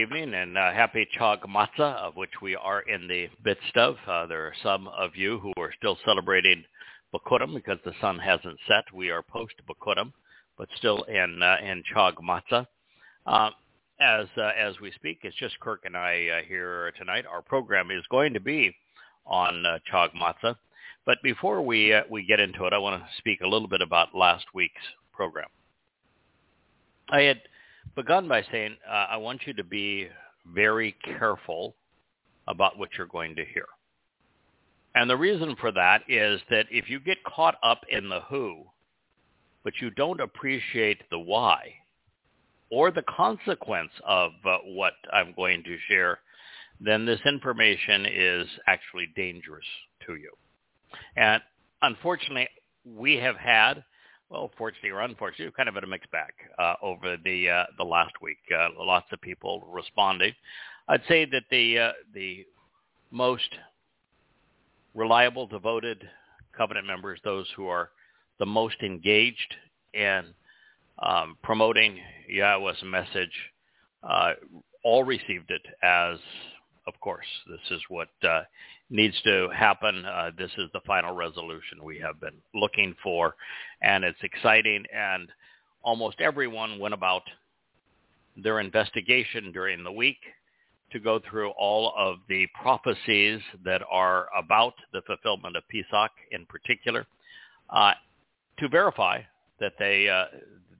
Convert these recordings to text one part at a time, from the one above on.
evening and uh, happy Chag Matzah, of which we are in the midst of. Uh, there are some of you who are still celebrating Bakurim because the sun hasn't set. We are post Bakurim, but still in uh, in Chag Matzah. Uh, as as we speak, it's just Kirk and I uh, here tonight. Our program is going to be on uh, Chag Matzah. But before we uh, we get into it, I want to speak a little bit about last week's program. I had begun by saying uh, I want you to be very careful about what you're going to hear. And the reason for that is that if you get caught up in the who, but you don't appreciate the why or the consequence of uh, what I'm going to share, then this information is actually dangerous to you. And unfortunately, we have had, well, fortunately or unfortunately, kind of had a mixed bag uh, over the uh, the last week. Uh, lots of people responding. I'd say that the uh, the most reliable, devoted covenant members, those who are the most engaged in um, promoting Yahweh's message, uh, all received it as, of course, this is what uh, needs to happen. Uh, this is the final resolution we have been looking for, and it's exciting. And almost everyone went about their investigation during the week to go through all of the prophecies that are about the fulfillment of Pesach in particular, uh, to verify that they uh,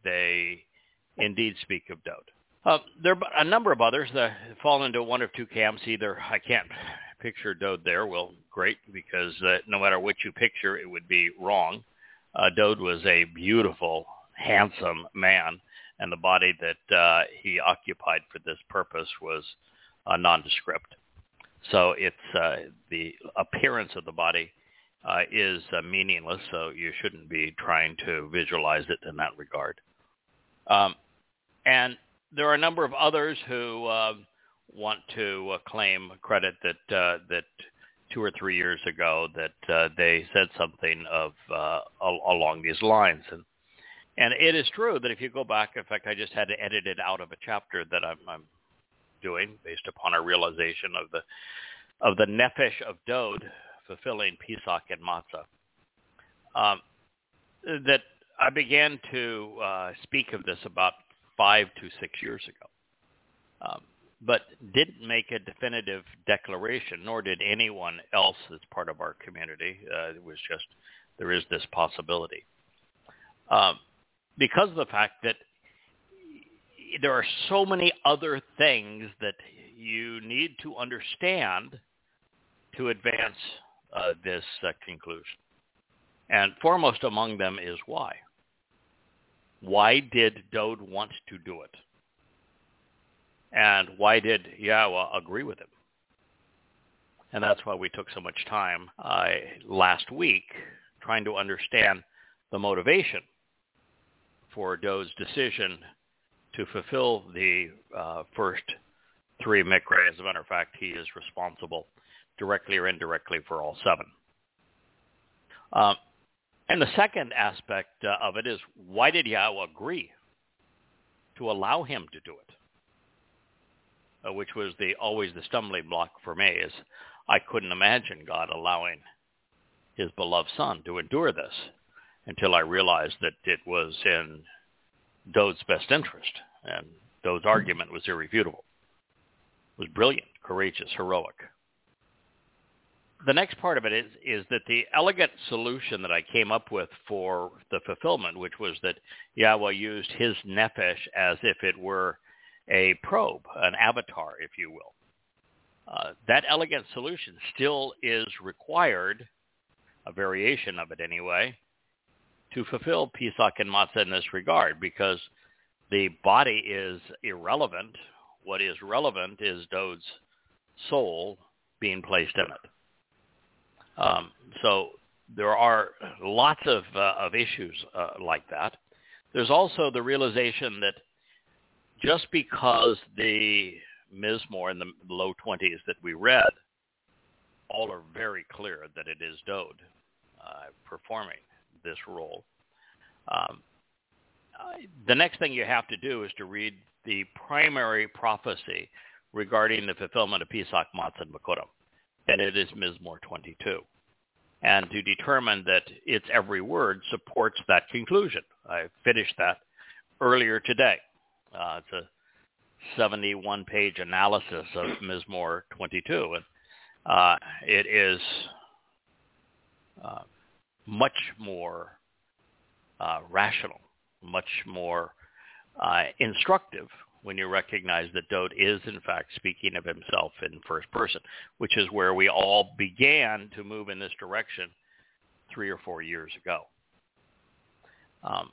they indeed speak of Dode. Uh, there are a number of others that fall into one of two camps. Either I can't picture Dode there. Well, great, because uh, no matter what you picture, it would be wrong. Uh, Dode was a beautiful, handsome man, and the body that uh, he occupied for this purpose was uh, nondescript. So it's uh, the appearance of the body uh, is uh, meaningless, so you shouldn't be trying to visualize it in that regard. Um, and there are a number of others who uh, want to uh, claim credit that uh, that two or three years ago that uh, they said something of uh, along these lines, and and it is true that if you go back, in fact, I just had to edit it out of a chapter that I'm, I'm doing based upon a realization of the of the nefesh of Dode fulfilling Pesach and Matzah. Um, that I began to uh, speak of this about five to six years ago, um, but didn't make a definitive declaration, nor did anyone else that's part of our community. Uh, it was just there is this possibility. Um, because of the fact that there are so many other things that you need to understand to advance uh, this uh, conclusion. And foremost among them is why. Why did Dode want to do it? And why did Yahweh agree with him? And that's why we took so much time uh, last week trying to understand the motivation for Dode's decision to fulfill the uh, first three mikra. As a matter of fact, he is responsible directly or indirectly for all seven. Um, and the second aspect uh, of it is why did Yahweh agree to allow him to do it? Uh, which was the always the stumbling block for me is I couldn't imagine God allowing his beloved son to endure this until I realized that it was in Dode's best interest. And Dode's argument was irrefutable. It was brilliant, courageous, heroic. The next part of it is, is that the elegant solution that I came up with for the fulfillment, which was that Yahweh used his nephesh as if it were a probe, an avatar, if you will. Uh, that elegant solution still is required, a variation of it anyway, to fulfill Pesach and Matzah in this regard because the body is irrelevant. What is relevant is Dode's soul being placed in it. Um, so there are lots of, uh, of issues uh, like that. There's also the realization that just because the Mizmor in the low 20s that we read all are very clear that it is Dode uh, performing this role. Um, the next thing you have to do is to read the primary prophecy regarding the fulfillment of Pesach, Matzah, and and it is Mizmor 22, and to determine that its every word supports that conclusion. I finished that earlier today. Uh, it's a 71-page analysis of Mizmor 22, and uh, it is uh, much more uh, rational, much more uh, instructive when you recognize that Dode is in fact speaking of himself in first person, which is where we all began to move in this direction three or four years ago. Um,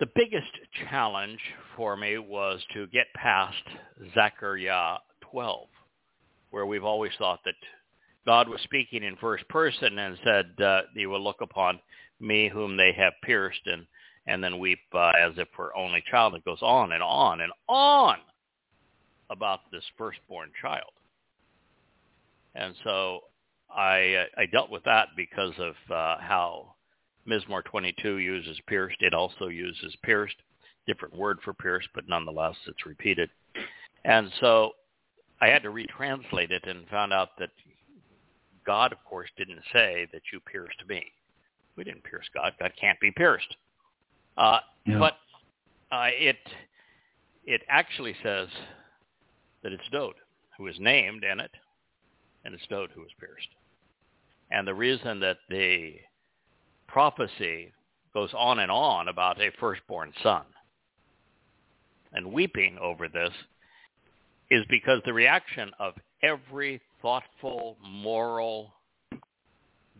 the biggest challenge for me was to get past Zechariah 12, where we've always thought that God was speaking in first person and said, uh, you will look upon me whom they have pierced and, and then weep uh, as if for only child. It goes on and on and on about this firstborn child. And so I, uh, I dealt with that because of uh, how Mizmor 22 uses pierced. It also uses pierced, different word for pierced, but nonetheless it's repeated. And so I had to retranslate it and found out that God, of course, didn't say that you pierced me. We didn't pierce God. God can't be pierced. Uh, yeah. But uh, it it actually says that it's Dode who is named in it, and it's Dode who is pierced. And the reason that the prophecy goes on and on about a firstborn son and weeping over this is because the reaction of every thoughtful, moral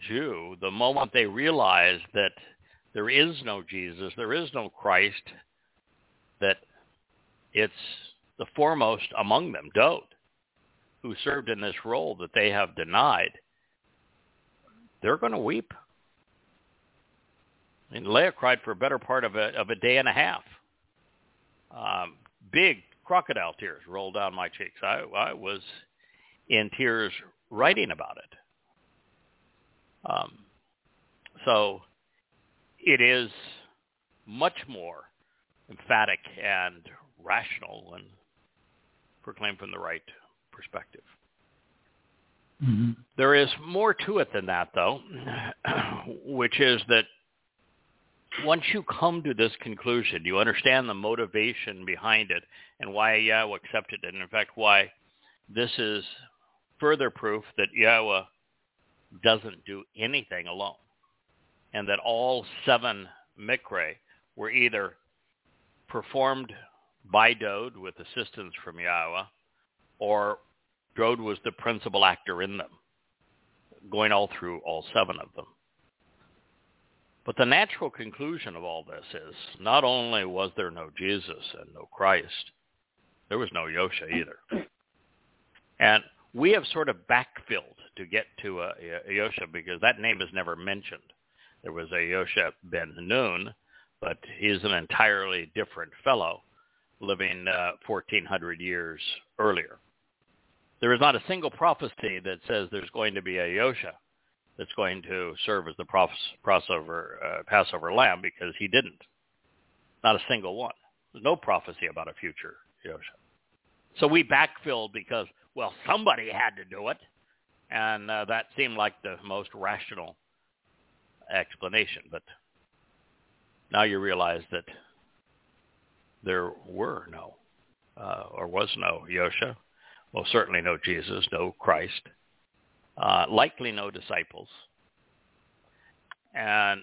Jew, the moment they realize that there is no Jesus, there is no Christ, that it's the foremost among them, Dode, who served in this role that they have denied, they're going to weep. And Leah cried for a better part of a, of a day and a half. Um, big crocodile tears rolled down my cheeks. I, I was in tears writing about it. Um, so it is much more emphatic and rational when proclaimed from the right perspective. Mm-hmm. There is more to it than that, though, which is that once you come to this conclusion, you understand the motivation behind it and why Yahweh accepted it, and in fact why this is further proof that Yahweh doesn't do anything alone, and that all seven mikre were either performed by Dode with assistance from Yahweh, or Dode was the principal actor in them, going all through all seven of them. But the natural conclusion of all this is not only was there no Jesus and no Christ, there was no Yosha either. And we have sort of backfilled to get to a, a Yosha because that name is never mentioned. There was a Yosha ben Nun, but he's an entirely different fellow living uh, 1400 years earlier. There is not a single prophecy that says there's going to be a Yosha that's going to serve as the Passover, uh, Passover lamb because he didn't. Not a single one. There's no prophecy about a future Yosha. So we backfilled because, well, somebody had to do it. And uh, that seemed like the most rational explanation. But now you realize that there were no, uh, or was no Yosha. Well, certainly no Jesus, no Christ, uh, likely no disciples. And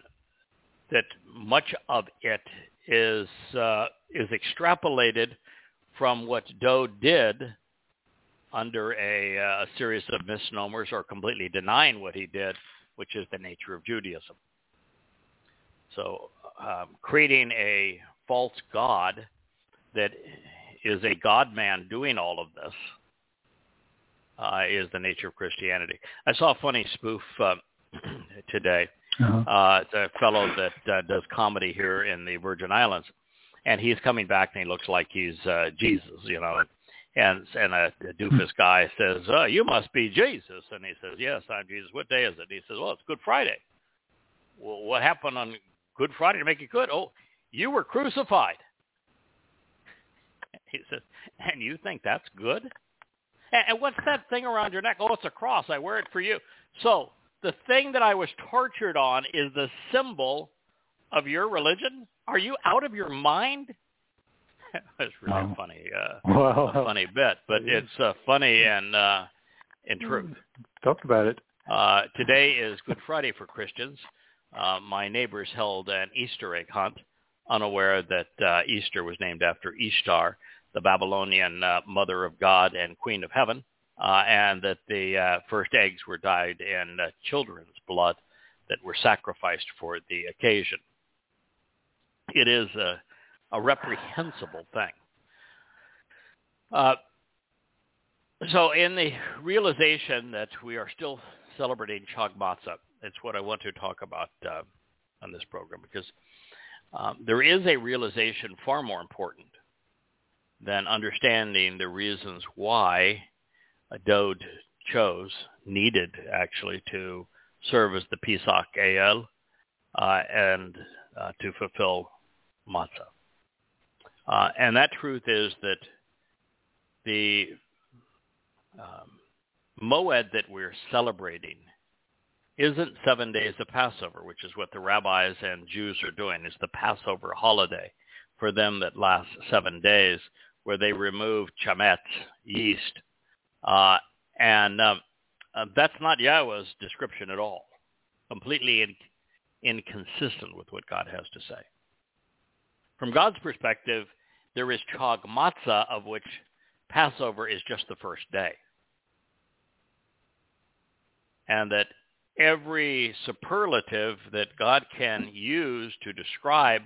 that much of it is uh, is extrapolated from what Doe did under a, uh, a series of misnomers or completely denying what he did, which is the nature of Judaism. So um, creating a false god that is a God-man doing all of this uh, is the nature of Christianity. I saw a funny spoof uh, today. Uh-huh. Uh, it's a fellow that uh, does comedy here in the Virgin Islands, and he's coming back and he looks like he's uh, Jesus, you know. And and a, a hmm. doofus guy says, "Oh, you must be Jesus," and he says, "Yes, I'm Jesus. What day is it?" And he says, "Well, it's Good Friday." Well, what happened on Good Friday to make it good? Oh, you were crucified. He says, "And you think that's good?" And what's that thing around your neck? Oh, it's a cross. I wear it for you. So the thing that I was tortured on is the symbol of your religion. Are you out of your mind? That's really wow. funny, uh, wow. funny bit, but it's uh, funny and uh, in truth. Talk about it. Uh, today is Good Friday for Christians. Uh, my neighbors held an Easter egg hunt, unaware that uh, Easter was named after Ishtar, the Babylonian uh, mother of God and queen of heaven, uh, and that the uh, first eggs were dyed in uh, children's blood that were sacrificed for the occasion. It is a, a reprehensible thing. Uh, so in the realization that we are still celebrating Chag Matzah, it's what I want to talk about uh, on this program because um, there is a realization far more important than understanding the reasons why a Dode chose, needed actually to serve as the Pesach El uh, and uh, to fulfill matzah. Uh, and that truth is that the um, Moed that we're celebrating isn't seven days of Passover, which is what the rabbis and Jews are doing. It's the Passover holiday for them that lasts seven days, where they remove chametz, yeast. Uh, and um, uh, that's not Yahweh's description at all. Completely in, inconsistent with what God has to say. From God's perspective, there is chag matzah, of which Passover is just the first day. And that every superlative that God can use to describe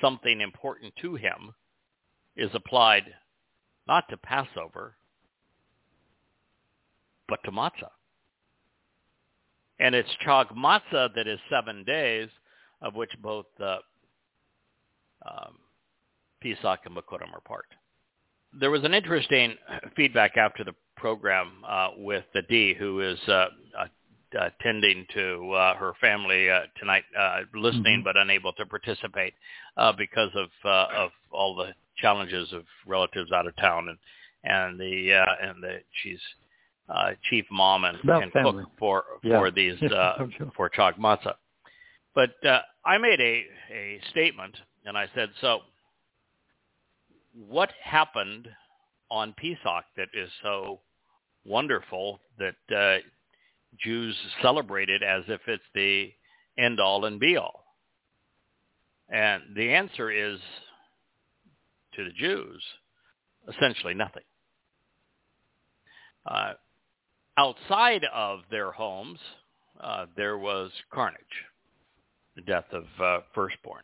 something important to him is applied not to Passover, but to matzah. And it's chag matzah that is seven days, of which both the um, Pesach and Bikurim are part. There was an interesting feedback after the program uh, with the D, who is uh, uh, tending to uh, her family uh, tonight, uh, listening mm-hmm. but unable to participate uh, because of uh, of all the challenges of relatives out of town and and the uh, and the she's uh, chief mom and, and cook for yeah. for these uh, for chag matzah. But uh, I made a a statement and I said, so what happened on Pesach that is so wonderful that uh, Jews celebrate it as if it's the end all and be all? And the answer is to the Jews, essentially nothing. Uh, outside of their homes, uh, there was carnage, the death of uh, firstborns,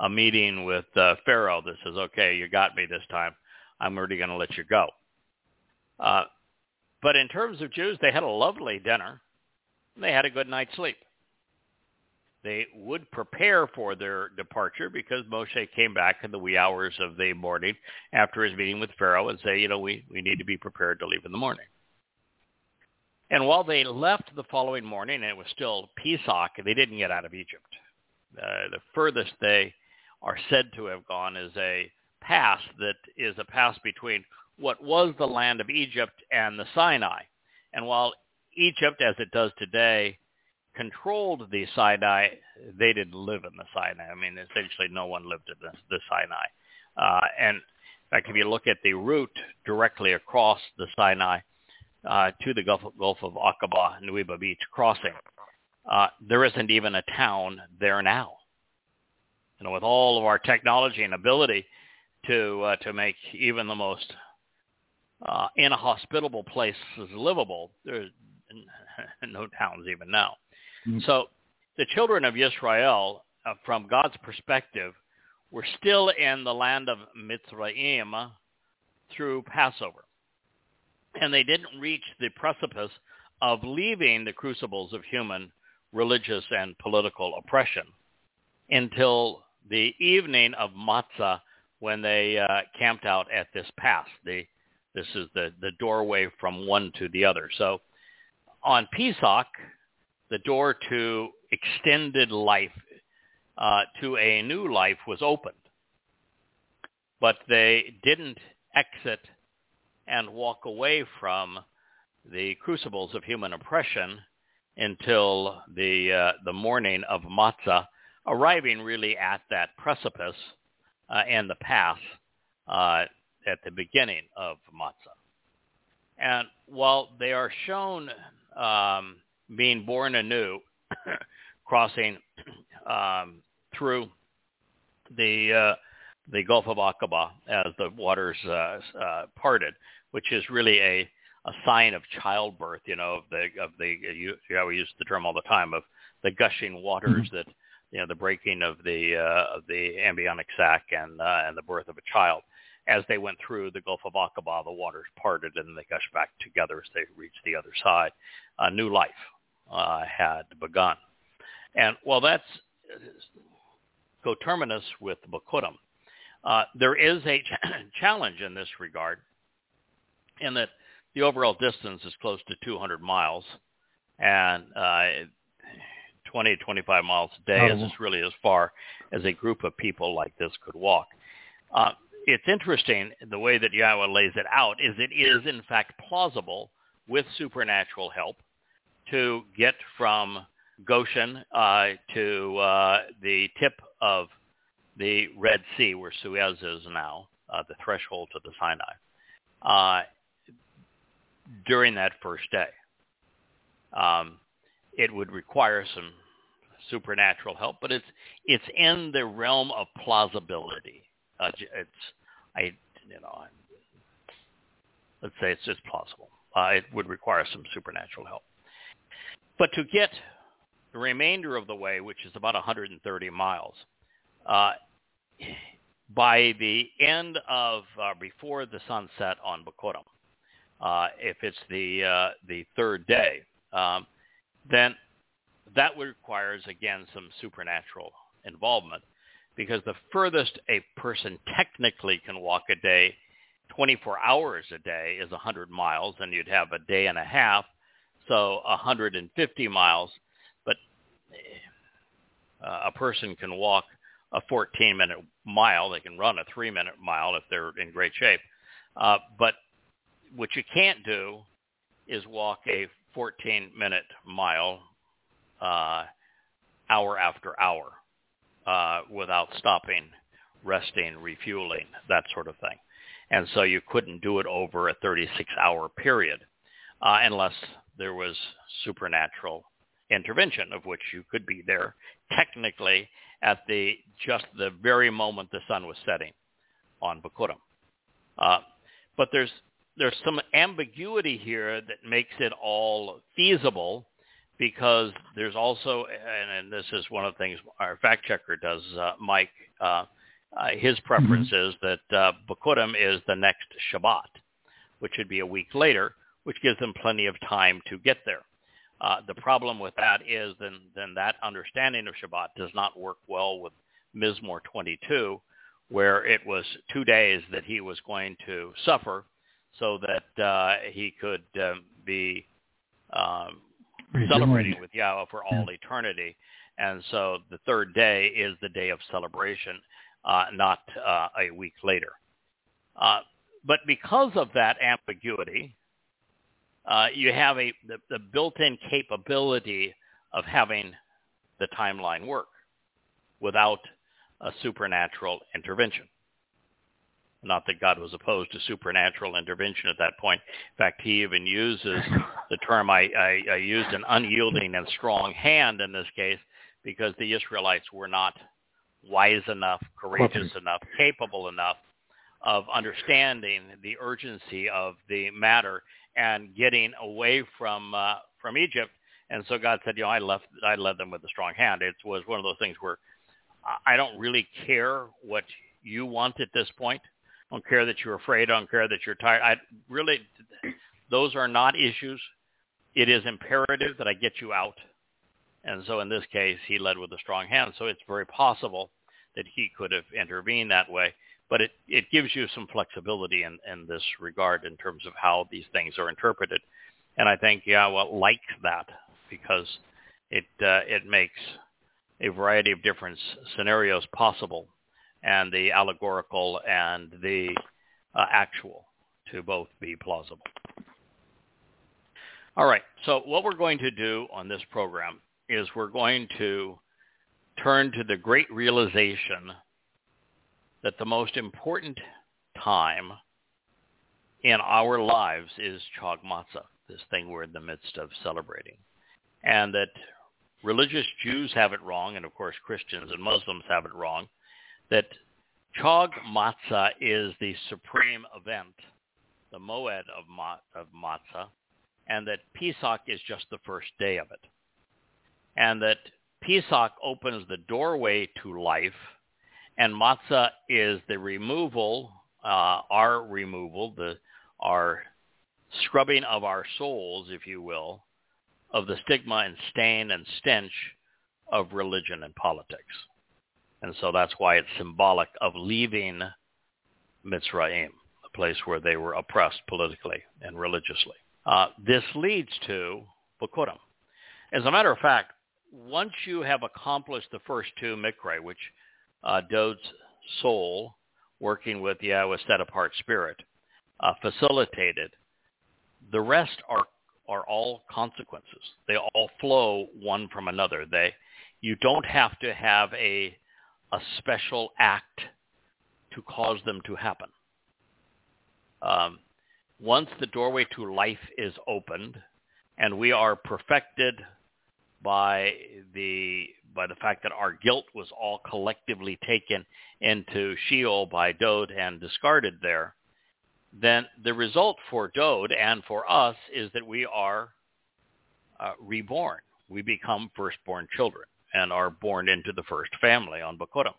a meeting with uh, Pharaoh that says, okay, you got me this time. I'm already going to let you go. Uh, but in terms of Jews, they had a lovely dinner. They had a good night's sleep. they would prepare for their departure because Moshe came back in the wee hours of the morning after his meeting with Pharaoh and say, you know, we, we need to be prepared to leave in the morning. And while they left the following morning, and it was still Pesach, they didn't get out of Egypt. Uh, the furthest they are said to have gone is a pass that is a pass between what was the land of Egypt and the Sinai. And while Egypt, as it does today, controlled the Sinai, they didn't live in the Sinai. I mean, essentially no one lived in the, the Sinai. Uh, and in fact, if you look at the route directly across the Sinai uh, to the Gulf, Gulf of Aqaba, Nuweiba Beach crossing, uh, there isn't even a town there now. You know, with all of our technology and ability to uh, to make even the most uh, inhospitable places livable, there's no towns even now. Mm-hmm. So the children of Israel, uh, from God's perspective, were still in the land of Mitzrayim through Passover. And they didn't reach the precipice of leaving the crucibles of human religious and political oppression until the evening of Matzah when they uh, camped out at this pass. The, this is the, the doorway from one to the other. So on Pesach, the door to extended life, uh, to a new life was opened. But they didn't exit and walk away from the crucibles of human oppression until the uh, the morning of Matzah, arriving really at that precipice uh, and the path uh, at the beginning of Matzah. And while they are shown um, being born anew, crossing um, through the uh, the Gulf of Aqaba as the waters uh, uh, parted, which is really a a sign of childbirth, you know, of the of the you, you we use the term all the time of the gushing waters mm-hmm. that you know the breaking of the uh, of the embryonic sac and uh, and the birth of a child. As they went through the Gulf of Aqaba, the waters parted and they gushed back together as they reached the other side. A new life uh, had begun. And while that's coterminous with Bikurim, uh, there is a ch- challenge in this regard in that the overall distance is close to 200 miles, and uh, 20 to 25 miles a day is really as far as a group of people like this could walk. Uh, it's interesting the way that Yahweh lays it out is it is in fact plausible with supernatural help to get from Goshen uh, to uh, the tip of the Red Sea, where Suez is now, uh, the threshold to the Sinai, uh, during that first day. Um, it would require some supernatural help, but it's it's in the realm of plausibility. Uh, it's I you know I let's say it's just plausible. Uh, it would require some supernatural help. But to get the remainder of the way, which is about 130 miles, uh, by the end of uh, before the sunset on Bikurim, uh, if it's the uh, the third day, um, then that requires again some supernatural involvement, because the furthest a person technically can walk a day, 24 hours a day, is 100 miles, and you'd have a day and a half so 150 miles, but uh, a person can walk a 14-minute mile. They can run a three-minute mile if they're in great shape. Uh, but what you can't do is walk a 14-minute mile uh, hour after hour uh, without stopping, resting, refueling, that sort of thing. And so you couldn't do it over a 36-hour period uh, unless there was supernatural intervention of which you could be there technically at the just the very moment the sun was setting on Bikurim. Uh, but there's there's some ambiguity here that makes it all feasible because there's also and, and this is one of the things our fact checker does, uh, Mike. Uh, uh, his mm-hmm. preference mm-hmm. is that uh, Bikurim is the next Shabbat, which would be a week later which gives them plenty of time to get there. Uh, the problem with that is then, then that understanding of Shabbat does not work well with Mizmor 22, where it was two days that he was going to suffer so that uh, he could um, be um, celebrating with Yahweh for all yeah. eternity. And so the third day is the day of celebration, uh, not uh, a week later. Uh, but because of that ambiguity, uh, you have a the, the built-in capability of having the timeline work without a supernatural intervention. Not that God was opposed to supernatural intervention at that point. In fact, he even uses the term, I, I, I used an unyielding and strong hand in this case because the Israelites were not wise enough, courageous enough, capable enough of understanding the urgency of the matter and getting away from uh, from Egypt. And so God said, you know, I left I led them with a strong hand. It was one of those things where I don't really care what you want at this point. I don't care that you're afraid. I don't care that you're tired. I really, those are not issues. It is imperative that I get you out. And so in this case, he led with a strong hand. So it's very possible that he could have intervened that way. But it, it gives you some flexibility in, in this regard in terms of how these things are interpreted. And I think Yahweh likes that because it, uh, it makes a variety of different scenarios possible and the allegorical and the uh, actual to both be plausible. All right, so what we're going to do on this program is we're going to turn to the great realization that the most important time in our lives is Chag Matzah, this thing we're in the midst of celebrating. And that religious Jews have it wrong, and of course Christians and Muslims have it wrong, that Chag Matzah is the supreme event, the Moed of, Ma- of Matzah, and that Pesach is just the first day of it. And that Pesach opens the doorway to life, and Matzah is the removal, uh, our removal, the our scrubbing of our souls, if you will, of the stigma and stain and stench of religion and politics. And so that's why it's symbolic of leaving Mitzrayim, a place where they were oppressed politically and religiously. Uh, this leads to Bikurim. As a matter of fact, once you have accomplished the first two Mikra, which uh, Dode's soul, working with the Yahweh's set-apart spirit, uh, facilitated, the rest are are all consequences. They all flow one from another. They, you don't have to have a, a special act to cause them to happen. Um, once the doorway to life is opened, and we are perfected by the by the fact that our guilt was all collectively taken into Sheol by Dode and discarded there, then the result for Dode and for us is that we are uh, reborn. We become firstborn children and are born into the first family on Bikurim.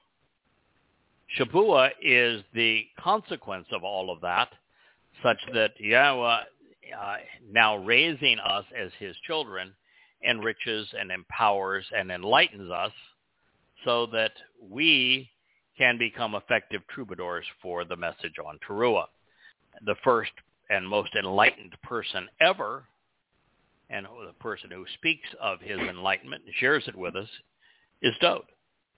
Shabua is the consequence of all of that, such that Yahweh, uh, now raising us as his children, enriches and empowers and enlightens us so that we can become effective troubadours for the message on Teruah the first and most enlightened person ever, and the person who speaks of his enlightenment and shares it with us, is Dode.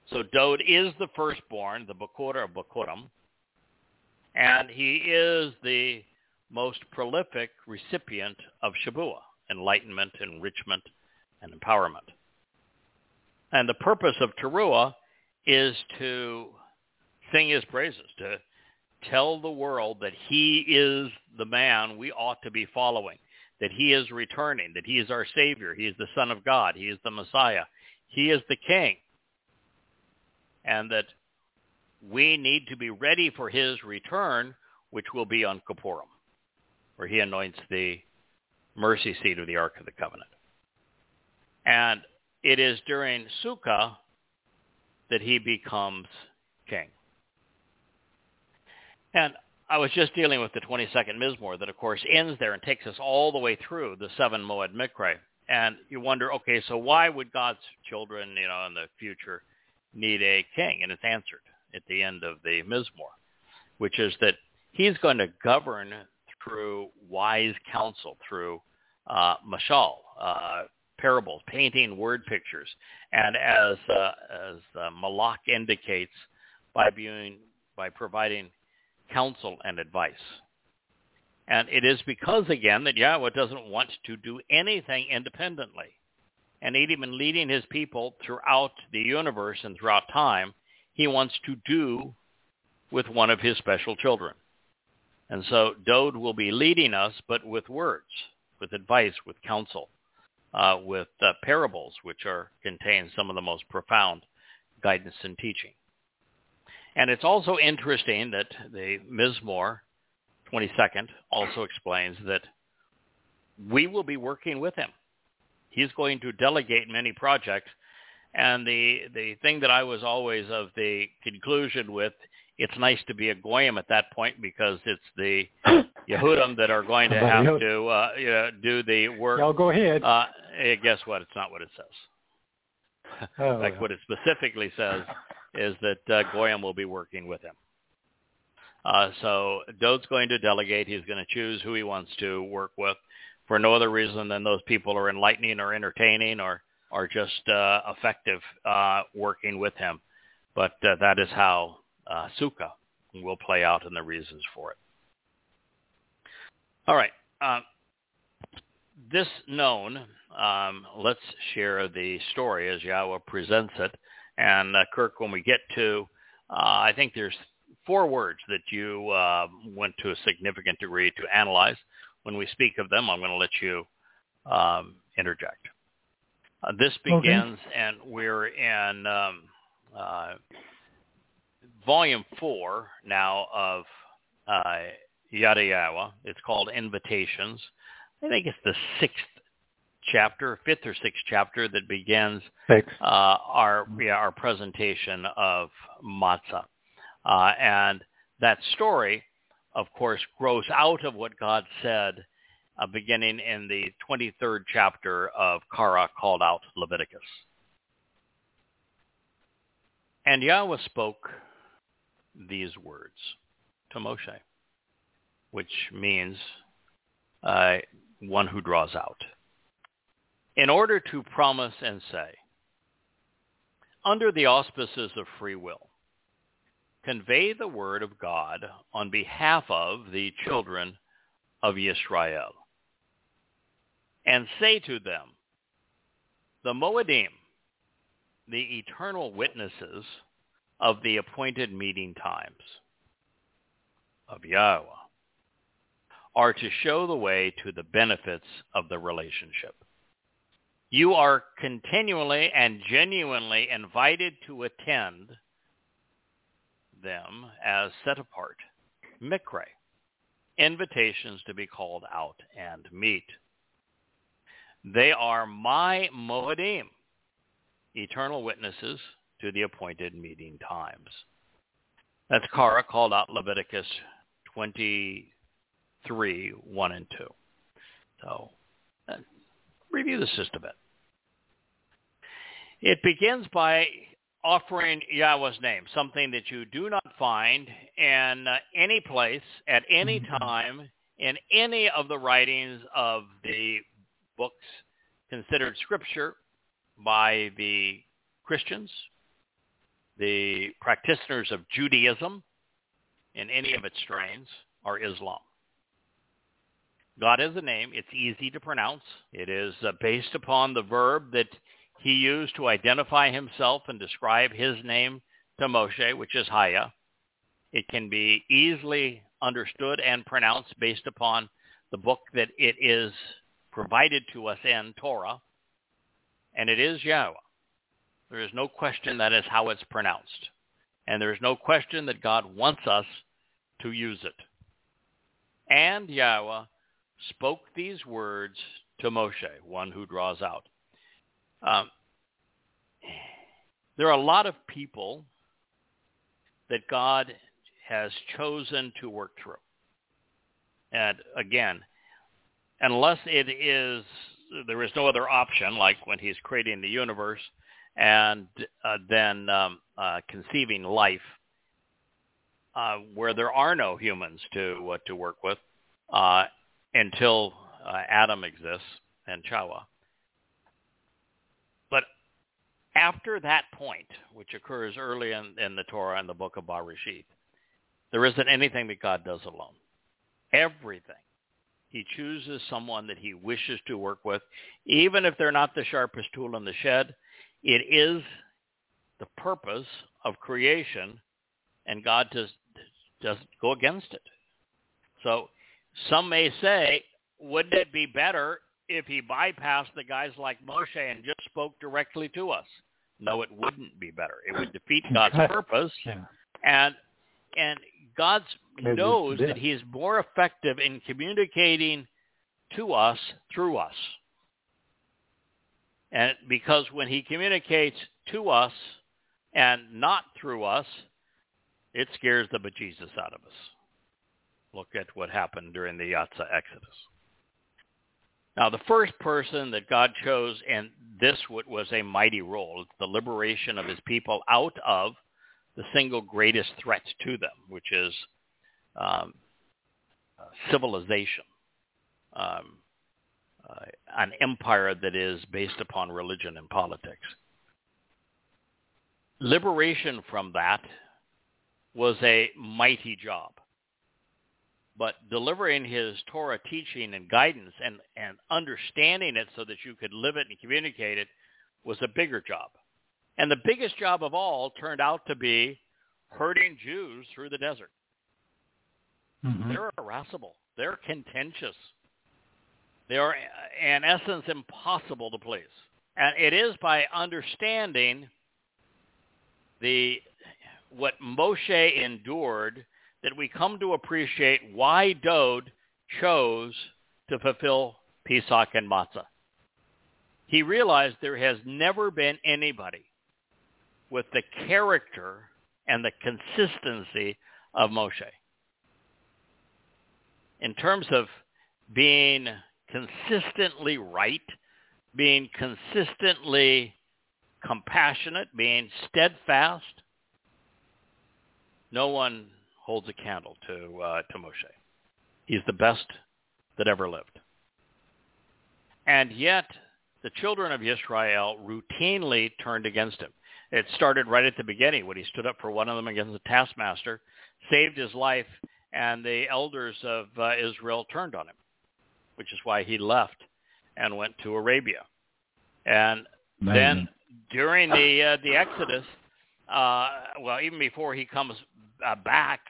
So Dode is the firstborn, the Bakura of Bakurim, and he is the most prolific recipient of Shabua, enlightenment, enrichment, and empowerment. And the purpose of Teruah is to sing his praises, to tell the world that he is the man we ought to be following, that he is returning, that he is our Savior, he is the Son of God, he is the Messiah, he is the King, and that we need to be ready for his return, which will be on Kippurim, where he anoints the mercy seat of the Ark of the Covenant. And it is during Sukkah that he becomes king. And I was just dealing with the 22nd Mizmor that, of course, ends there and takes us all the way through the seven Moed Mikra. and you wonder, okay, so why would God's children, you know, in the future need a king? And it's answered at the end of the Mizmor, which is that he's going to govern through wise counsel, through uh, mashal, uh, parables, painting word pictures, and as uh, as uh, Malak indicates, by being by providing counsel and advice. And it is because, again, that Yahweh doesn't want to do anything independently. And even leading his people throughout the universe and throughout time, he wants to do with one of his special children. And so Dode will be leading us, but with words, with advice, with counsel, uh, with uh, parables, which are contain some of the most profound guidance and teaching. And it's also interesting that the Mizmor 22nd also explains that we will be working with him. He's going to delegate many projects. And the, the thing that I was always of the conclusion with, it's nice to be a goyim at that point because it's the Yehudim that are going to have to uh, you know, do the work. Y'all go ahead. Uh, guess what? It's not what it says. Oh, like what it specifically says is that uh, Goyim will be working with him. Uh, so Dode's going to delegate. He's going to choose who he wants to work with for no other reason than those people are enlightening or entertaining or are just uh, effective uh, working with him. But uh, that is how uh, Sukkah will play out and the reasons for it. All right. Uh, this known, um, let's share the story as Yahweh presents it. And uh, Kirk, when we get to, uh, I think there's four words that you uh, went to a significant degree to analyze. When we speak of them, I'm going to let you um, interject. Uh, this begins, okay. and we're in um, uh, volume four now of uh, Yada It's called Invitations. I think it's the sixth chapter, fifth or sixth chapter that begins uh, our yeah, our presentation of matzah, uh, and that story, of course, grows out of what God said, uh, beginning in the 23rd chapter of Kara, called out Leviticus. And Yahweh spoke these words to Moshe, which means uh, one who draws out in order to promise and say, under the auspices of free will, convey the word of God on behalf of the children of Israel, and say to them, the Moedim, the eternal witnesses of the appointed meeting times of Yahweh, are to show the way to the benefits of the relationship you are continually and genuinely invited to attend them as set apart, mikre, invitations to be called out and meet. They are my moedim, eternal witnesses to the appointed meeting times. That's Kara called out Leviticus 23, 1 and 2. So uh, review this just a bit. It begins by offering Yahweh's name, something that you do not find in uh, any place, at any Mm-hmm. time, in any of the writings of the books considered scripture by the Christians, the practitioners of Judaism in any of its strains, or Islam. God is a name. It's easy to pronounce. It is uh, based upon the verb that he used to identify himself and describe his name to Moshe, which is Haya. It can be easily understood and pronounced based upon the book that it is provided to us in Torah, and it is Yahweh. There is no question that is how it's pronounced. And there is no question that God wants us to use it. And Yahweh spoke these words to Moshe, one who draws out. Um, there are a lot of people that God has chosen to work through. And again, unless it is there is no other option, like when he's creating the universe and uh, then um, uh, conceiving life, uh, where there are no humans to uh, to work with uh, until uh, Adam exists and Chawa. After that point, which occurs early in, in the Torah and the book of Barashit, there isn't anything that God does alone. Everything. He chooses someone that he wishes to work with, even if they're not the sharpest tool in the shed. It is the purpose of creation, and God does, doesn't go against it. So some may say, wouldn't it be better if he bypassed the guys like Moshe and just spoke directly to us? No, it wouldn't be better. It would defeat God's purpose. Yeah. And and God knows that He is more effective in communicating to us through us. And because when He communicates to us and not through us, it scares the bejesus out of us. Look at what happened during the Yatza Exodus. Now, the first person that God chose, and this was a mighty role, the liberation of his people out of the single greatest threat to them, which is um, civilization, um, uh, an empire that is based upon religion and politics. Liberation from that was a mighty job. But delivering his Torah teaching and guidance and, and understanding it so that you could live it and communicate it was a bigger job. And the biggest job of all turned out to be herding Jews through the desert. Mhm. They're irascible. They're contentious. They are, in essence, impossible to please. And it is by understanding the what Moshe endured that we come to appreciate why Dode chose to fulfill Pesach and Matzah. He realized there has never been anybody with the character and the consistency of Moshe. In terms of being consistently right, being consistently compassionate, being steadfast, no one holds a candle to uh, to Moshe. He's the best that ever lived. And yet, the children of Israel routinely turned against him. It started right at the beginning when he stood up for one of them against the taskmaster, saved his life, and the elders of uh, Israel turned on him, which is why he left and went to Arabia. And then during the uh, the Exodus, uh, well, even before he comes uh, back,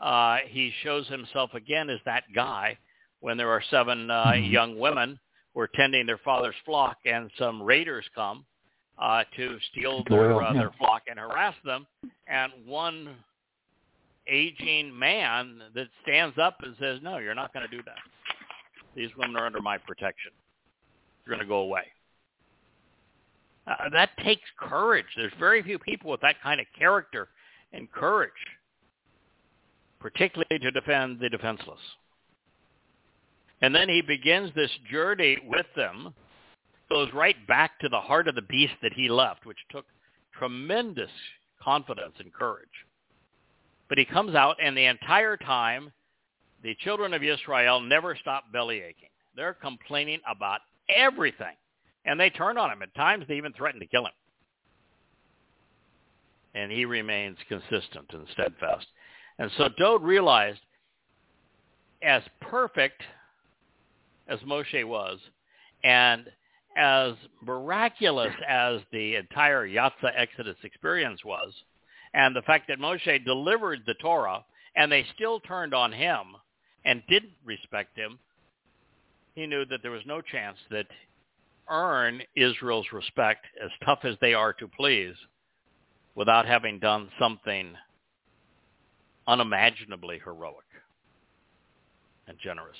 uh, he shows himself again as that guy when there are seven uh, Mhm. young women who are tending their father's flock, and some raiders come uh, to steal their uh, their flock and harass them, and one aging man that stands up and says, "No, you're not going to do that. These women are under my protection. You're going to go away." Uh, that takes courage. There's very few people with that kind of character and courage, particularly to defend the defenseless. And then he begins this journey with them, goes right back to the heart of the beast that he left, which took tremendous confidence and courage. But he comes out, and the entire time, the children of Israel never stop belly aching. They're complaining about everything. And they turn on him. At times, they even threaten to kill him. And he remains consistent and steadfast. And so Dode realized, as perfect as Moshe was, and as miraculous as the entire Yatza Exodus experience was, and the fact that Moshe delivered the Torah, and they still turned on him and didn't respect him, he knew that there was no chance that earn Israel's respect, as tough as they are to please, without having done something unimaginably heroic and generous.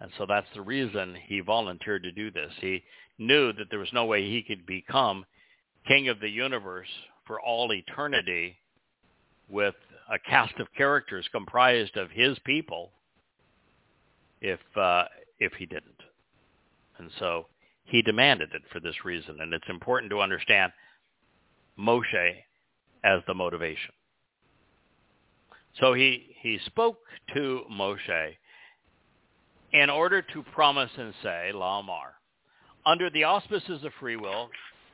And so that's the reason he volunteered to do this. He knew that there was no way he could become king of the universe for all eternity with a cast of characters comprised of his people if uh, if he didn't. And so he demanded it for this reason. And it's important to understand Moshe as the motivation. So he, he spoke to Moshe in order to promise and say, Lamar, under the auspices of free will,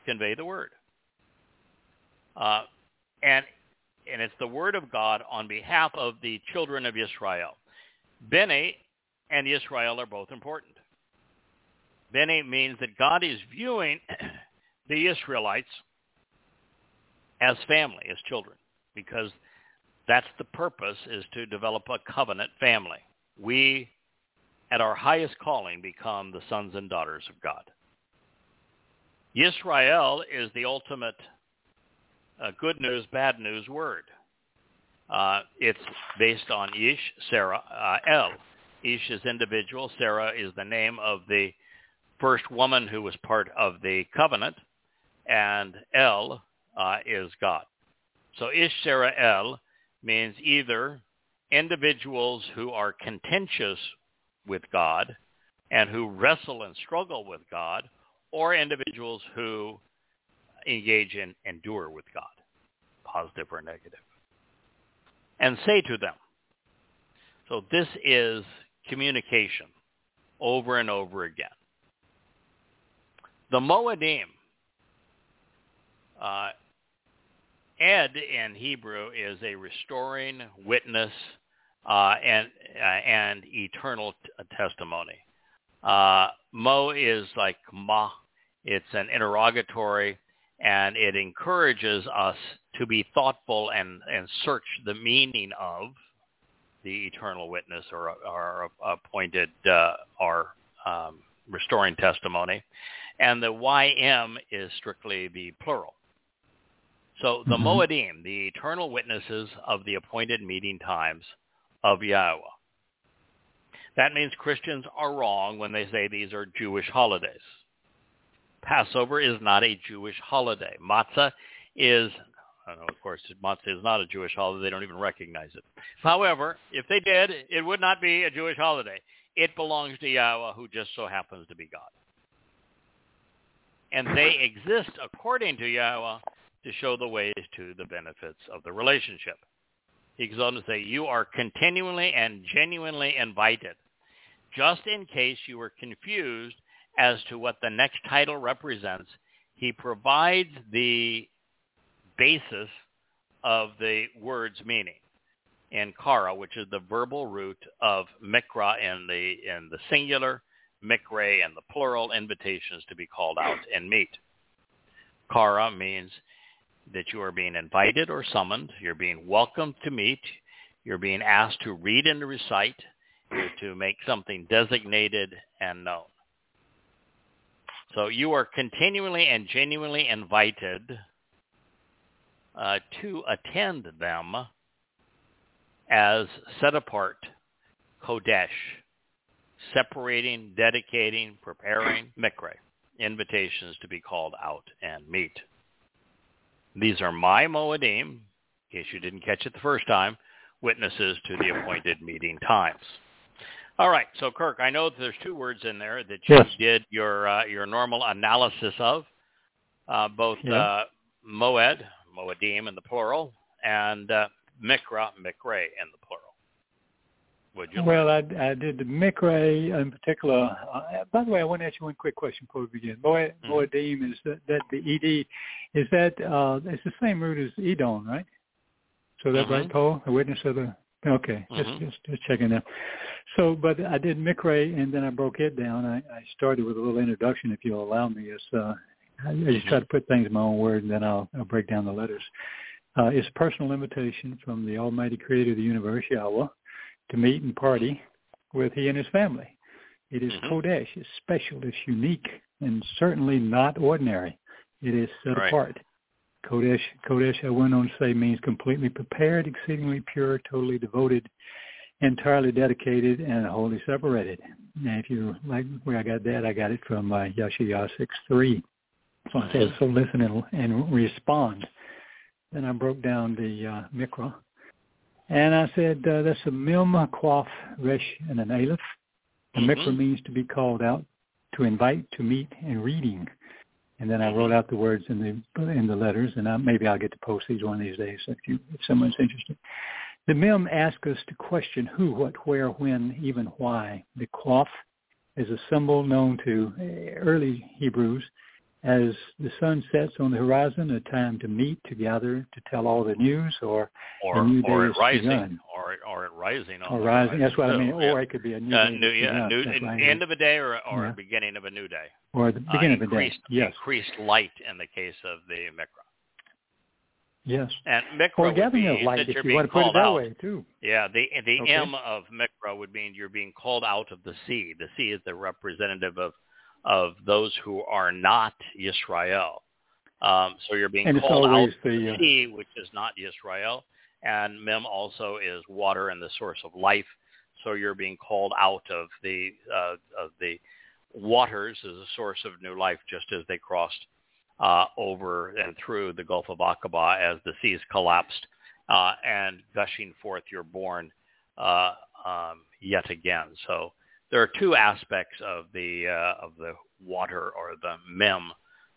convey the word. Uh, and and it's the word of God on behalf of the children of Israel. Beni and Israel are both important. Beni means that God is viewing the Israelites as family, as children, because that's the purpose is to develop a covenant family. We, at our highest calling, become the sons and daughters of God. Yisrael is the ultimate uh, good news, bad news word. Uh, it's based on Ish, Sarah, uh, El. Ish is individual. Sarah is the name of the first woman who was part of the covenant, and El uh, is God. So Ish, Sarah, El means either individuals who are contentious with God and who wrestle and struggle with God, or individuals who engage in endure with God, positive or. And say to them. So this is communication over and over again. The Moedim, uh, Ed in Hebrew is a restoring witness uh, and uh, and eternal t- testimony. Uh, Mo is like ma. It's an interrogatory, and it encourages us to be thoughtful and, and search the meaning of the eternal witness or, or appointed uh, or um, restoring testimony. And the YM is strictly the plural. So the mm-hmm. Moedim, the eternal witnesses of the appointed meeting times of Yahweh. That means Christians are wrong when they say these are Jewish holidays. Passover is not a Jewish holiday. Matzah is, know, of course, matzah is not a Jewish holiday. They don't even recognize it. However, if they did, it would not be a Jewish holiday. It belongs to Yahweh, who just so happens to be God. And they exist according to Yahweh to show the ways to the benefits of the relationship. He goes on to say, you are continually and genuinely invited. Just in case you were confused as to what the next title represents, he provides the basis of the word's meaning in kara, which is the verbal root of mikra in the in the singular, mikre in the plural, invitations to be called out and meet. Kara means that you are being invited or summoned. You're being welcomed to meet. You're being asked to read and to recite. To make something designated and known. So you are continually and genuinely invited uh, to attend them as set apart Kodesh, separating, dedicating, preparing, mikre, invitations to be called out and meet. These are my Moedim, in case you didn't catch it the first time, witnesses to the appointed meeting times. All right, so Kirk, I know that there's two words in there that you yes. did your uh, your normal analysis of, uh, both yeah. uh, Moed, Moedim in the plural, and uh, Mikra, Mikre in the plural. Would you? Well, I, I did the Mikre in particular. Uh, by the way, I want to ask you one quick question before we begin. Moed, mm-hmm. Moedim is that, that the ed is that uh, it's the same root as EDON, right? So that's mm-hmm. right, Paul, a witness of the. Okay, mm-hmm. just just just checking that. So, but I did Mikre and then I broke it down. I, I started with a little introduction, if you'll allow me. It's uh, I, I just try to put things in my own word, and then I'll, I'll break down the letters. Uh, it's personal invitation from the Almighty Creator of the universe, Yahweh, to meet and party with he and his family. It is mm-hmm. Kodesh. It's special. It's unique, and certainly not ordinary. It is set right. apart. Kodesh, Kodesh, I went on to say, means completely prepared, exceedingly pure, totally devoted, entirely dedicated, and wholly separated. Now, if you like where I got that, I got it from uh, Yeshaya 6.3. So I said, so listen and, and respond. Then I broke down the uh, Mikra. And I said, uh, that's a Mim, Quaf, Resh, and an Aleph. The mm-hmm. Mikra means to be called out, to invite to meet and reading. And then I Mm-hmm. wrote out the words in the in the letters, and I, maybe I'll get to post these one of these days if you if someone's interested. The mem asks us to question who, what, where, when, even why. The quaf is a symbol known to uh, early Hebrews as the sun sets on the horizon, a time to meet, to gather, to tell all the news, or or a new day or is rising, begun. or or it rising. On or the rising. That's what I too, mean. yeah. Or it could be a new uh, day. new, yeah, new, an end of a day or or Yeah. beginning of a new day. or the Uh, beginning of the day. increased, Yes. increased light in the case of the mikra. Yes. And mikra Or would gathering be of light, if being want to put it that out. way too. Yeah, the the Okay. M of mikra would mean you're being called out of the sea. The sea is the representative of of those who are not Israel. Um, so you're being And called out always of the the, uh, sea, which is not Israel, And Mem also is water and the source of life. So you're being called out of the uh, of the waters as a source of new life, just as they crossed uh, over and through the Gulf of Aqaba as the seas collapsed uh, and gushing forth you're born uh, um, yet again. So there are two aspects of the uh, of the water or the mem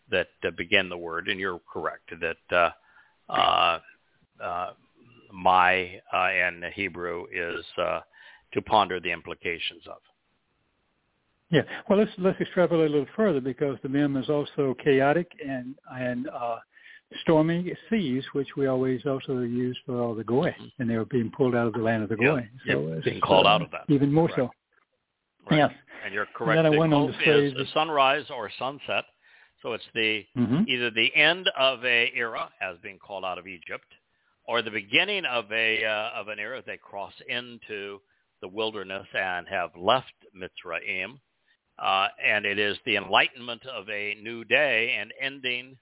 that uh, begin the word, and you're correct that uh, uh, uh, my uh, in Hebrew is uh, to ponder the implications of. Yeah. Well, let's let's extrapolate a little further because the mem is also chaotic and and uh, stormy seas, which we always also use for all the goy, and they were being pulled out of the land of the goy. So Yeah, being called uh, out of that. Even more so. Right. Yes. And you're correct. then I the went on to say is that- sunrise or sunset. So it's the hmm either the end of a era as being called out of Egypt, or the beginning of a uh, of an era they cross into the wilderness and have left Mitzrayim, uh, and it is the enlightenment of a new day and ending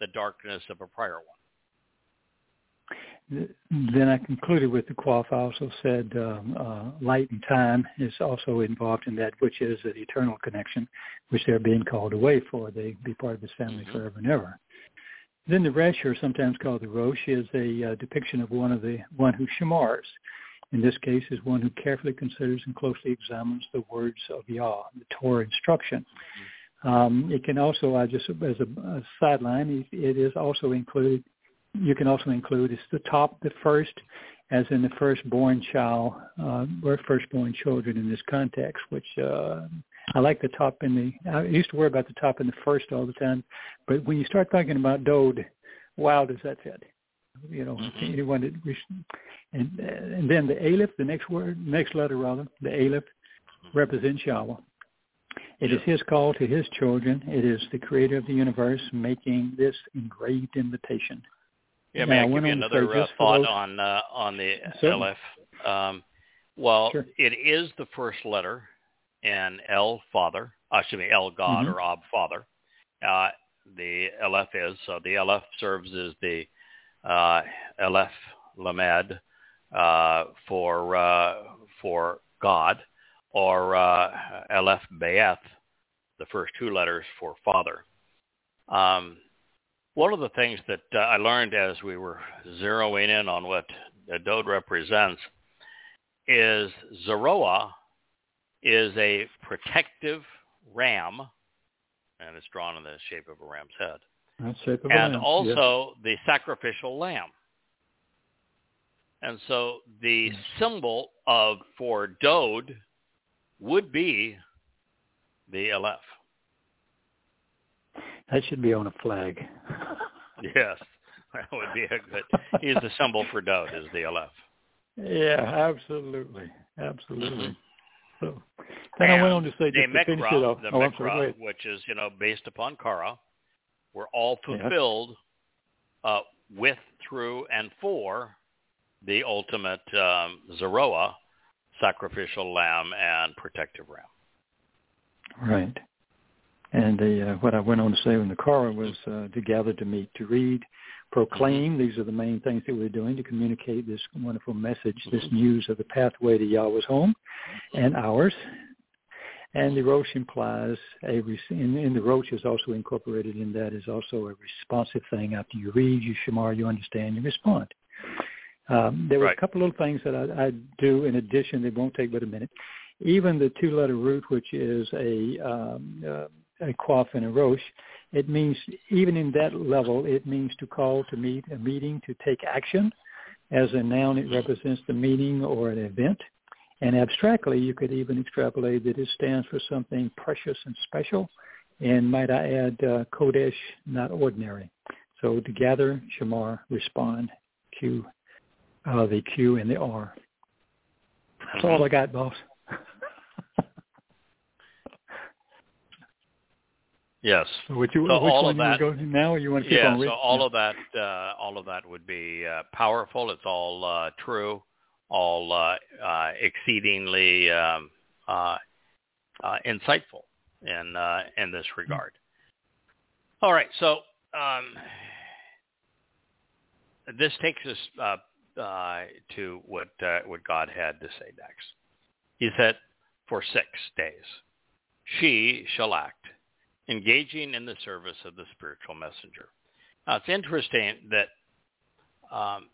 the darkness of a prior one. Then I concluded with the quaff. I also said um, uh, light and time is also involved in that, which is an eternal connection, which they're being called away for. They be part of this family Mhm. forever and ever. Then the Resh, or sometimes called the Rosh, is a uh, depiction of one of the one who shamars. In this case, is one who carefully considers and closely examines the words of Yah, the Torah instruction. Um, it can also, I just as a, a sideline, it, it is also included you can also include it's the top, the first, as in the firstborn child, uh, or firstborn children in this context, which uh, I like the top in the, I used to worry about the top in the first all the time, but when you start talking about Dode, wow, does that fit? You know, Mhm. anyone that, and, and then the Aleph, the next word, next letter rather, the Aleph represents Yahweh. It is his call to his children. It is the creator of the universe making this engraved invitation. Yeah, may I I give you another uh, thought those- on uh, on the Certainly. Aleph? Um, well, Sure. it is the first letter in El Father, uh, excuse me, El God Mhm. or Ab Father. Uh, the Aleph is so the Aleph serves as the uh, Aleph Lamed uh, for uh, for God, or uh, Aleph Beeth, the first two letters for Father. Um, one of the things that uh, I learned as we were zeroing in on what Dode represents is Zoroa is a protective ram, and it's drawn in the shape of a ram's head, That's shape of and lamb, also the sacrificial lamb. And so the symbol of for Dode would be the Aleph. That should be on a flag. Yes, that would be a good. He's the symbol for Dode is the Aleph. Yeah, absolutely, absolutely. Mhm. So then I went on to say the just to finish it Mikra, off. the oh, I'm sorry, go Mikra, ahead. which is you know based upon Kara, were all Yes. fulfilled uh, with, through, and for the ultimate um, Zeroa, sacrificial lamb and protective ram. Right. And the, uh, what I went on to say in the car was uh, to gather, to meet, to read, proclaim. These are the main things that we're doing to communicate this wonderful message, this news of the pathway to Yahweh's home and ours. And the Rosh implies a, and the Rosh is also incorporated in that is also a responsive thing. After you read, you shamar, you understand, you respond. Um, there were Right. a couple little things that I, I do in addition. They won't take but a minute. even the two-letter root, which is a um, uh, a quaff and a rosh, it means even in that level, it means to call to meet a meeting to take action. As a noun, it represents the meeting or an event. And abstractly, you could even extrapolate that it stands for something precious and special. And might I add, uh, Kodesh, not ordinary. So to gather, Shamar, respond, Q, uh, the Q and the R. That's all I got, boss. Yes. So which, you, so which all one of that, you want to go now, or you want to keep yeah, on reading? so all of that, uh, all of that would be uh, powerful. It's all uh, true, all uh, uh, exceedingly um, uh, uh, insightful in uh, in this regard. All right, so um, this takes us uh, uh, to what uh, what God had to say next. He said, "For six days she shall act." Engaging in the service of the spiritual messenger. Now, it's interesting that um,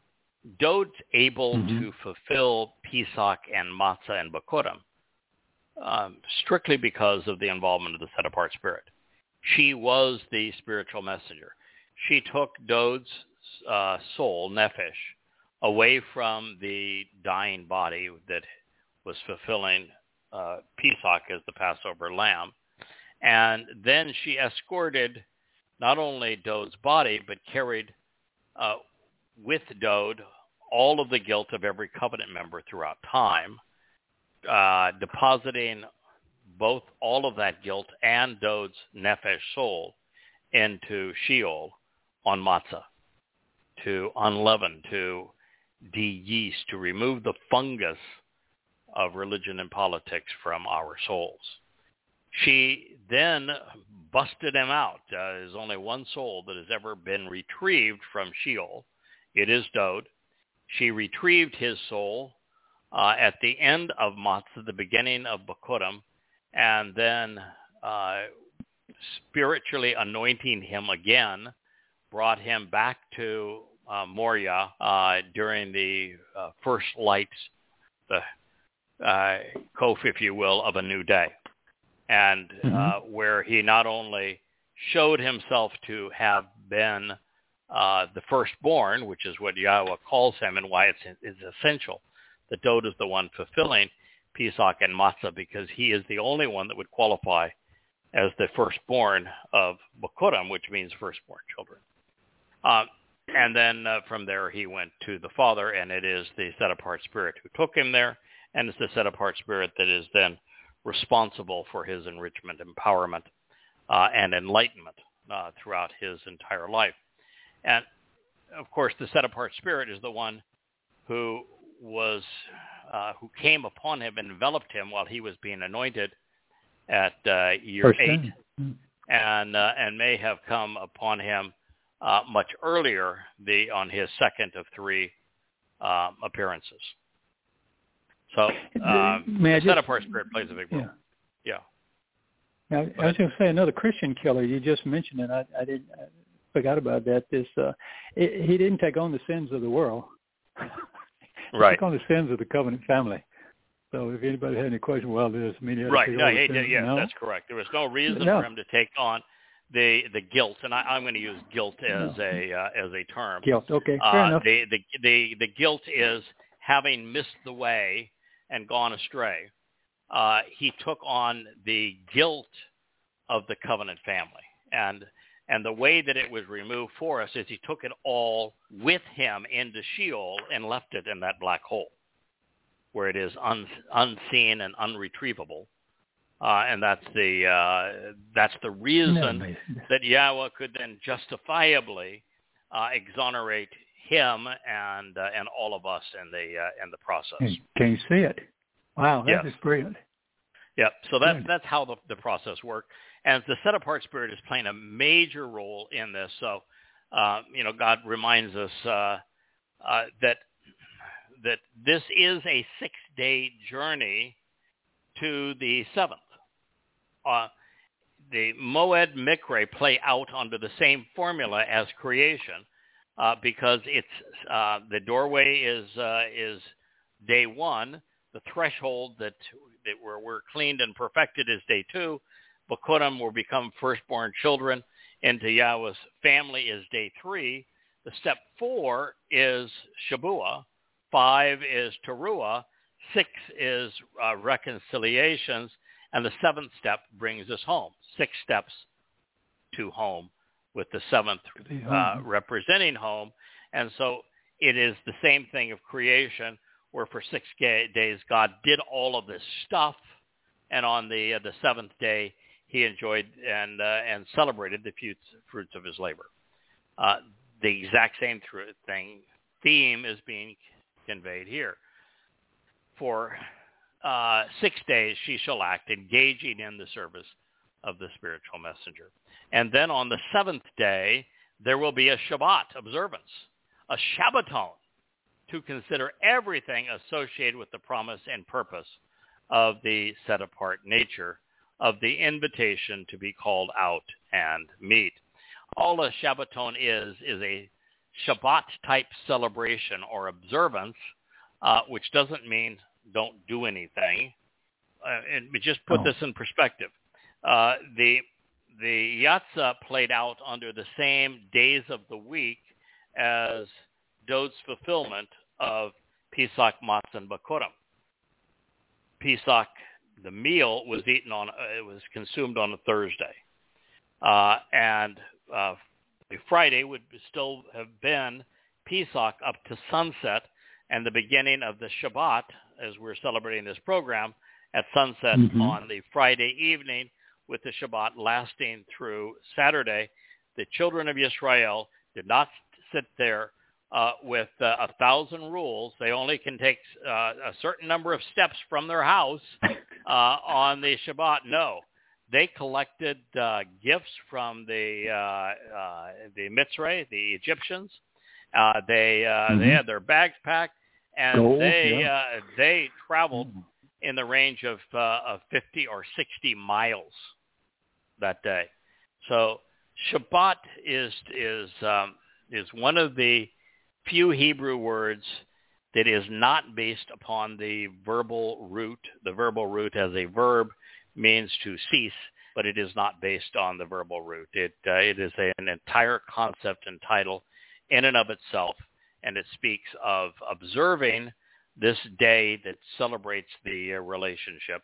Dod's able Mhm. to fulfill Pesach and Matzah and Bakurim um, strictly because of the involvement of the set-apart spirit. She was the spiritual messenger. She took Dod's uh, soul, Nefesh, away from the dying body that was fulfilling uh, Pesach as the Passover lamb and then she escorted not only Dode's body, but carried uh, with Dode all of the guilt of every covenant member throughout time, uh, depositing both all of that guilt and Dode's nefesh soul into Sheol on matzah to unleaven, to de-yeast, to remove the fungus of religion and politics from our souls. She then busted him out. Uh, there's only one soul that has ever been retrieved from Sheol. It is Dode. She retrieved his soul uh, at the end of Matzah, the beginning of Bakurim, and then uh, spiritually anointing him again, brought him back to uh, Moria uh, during the uh, first lights, the uh, kof, if you will, of a new day and Mhm. uh, where he not only showed himself to have been uh, the firstborn, which is what Yahweh calls him and why it's, it's essential that Dode is the one fulfilling Pesach and Matzah because he is the only one that would qualify as the firstborn of Bakurim, which means firstborn children. Um, and then uh, from there he went to the Father, and it is the set-apart Spirit who took him there, and it's the set-apart Spirit that is then responsible for his enrichment, empowerment, uh, and enlightenment uh, throughout his entire life. And of course, the set-apart spirit is the one who was uh, who came upon him and enveloped him while he was being anointed at uh, year First eight, thing. Mm. and uh, and may have come upon him uh, much earlier, the on his second of three appearances. So um, May I just- set-apart spirit plays a big role. Yeah. Yeah. Now, I was going to say another Christian killer. You just mentioned it. I, I didn't I forgot about that. This uh, it, he didn't take on the sins of the world. he Right. took on the sins of the covenant family. So if anybody had any question, well, there's many other Right. No, on the he sins. did, yes, no? that's correct. There was no reason No. for him to take on the the guilt, and I, I'm going to use guilt as No. a uh, as a term. guilt. Okay, fair Uh, enough. the, the the the guilt is having missed the way and gone astray. Uh, he took on the guilt of the covenant family, and and the way that it was removed for us is he took it all with him into Sheol and left it in that black hole, where it is un, unseen and unretrievable. Uh, and that's the uh, that's the reason amazing? that Yahweh could then justifiably uh, exonerate him and uh, and all of us in the uh, in the process. Can you see it? Wow, that is Yes. brilliant. Yep. So that's Good. that's how the, the process worked. And the set apart spirit is playing a major role in this. So uh, you know, God reminds us uh, uh, that that this is a six day journey to the seventh. Uh, the Moed Mikre play out under the same formula as creation uh, because it's uh, the doorway is uh, is day one, the threshold that that where we're cleaned and perfected is day two. Bikurim will become firstborn children into Yahweh's family is day three. The step four is Shabua. Five is Teruah. Six is uh, reconciliations. And the seventh step brings us home. Six steps to home with the seventh uh, representing home. And so it is the same thing of creation where for six days God did all of this stuff. And on the, uh, the seventh day, he enjoyed and, uh, and celebrated the fruits of his labor. Uh, the exact same thing theme is being conveyed here. For uh, six days she shall act, engaging in the service of the spiritual messenger. And then on the seventh day, there will be a Shabbat observance, a Shabbaton, to consider everything associated with the promise and purpose of the set-apart nature of the invitation to be called out and meet. All a Shabbaton is, is a Shabbat-type celebration or observance, uh, which doesn't mean don't do anything. Uh, and just put oh. this in perspective. Uh, the the Yatzah played out under the same days of the week as Dod's fulfillment of Pesach, Matzah, and Bakurim. Pesach, the meal was eaten on, uh, it was consumed on a Thursday. Uh, and uh, Friday would still have been Pesach up to sunset and the beginning of the Shabbat, as we're celebrating this program, at sunset mm-hmm. on the Friday evening with the Shabbat lasting through Saturday. The children of Israel did not sit there uh, with uh, a thousand rules. They only can take uh, a certain number of steps from their house uh, on the Shabbat. No, they collected uh, gifts from the uh, uh, the Mitzray, the Egyptians. Uh, they uh, mm-hmm. they had their bags packed, and Gold, they yeah. uh, they traveled mm-hmm. in the range of uh, of 50 or 60 miles that day. So Shabbat is is um, is one of the few Hebrew words that is not based upon the verbal root. The verbal root as a verb means to cease, but it is not based on the verbal root. It uh, it is a, an entire concept and title in and of itself, and it speaks of observing this day that celebrates the uh, relationship,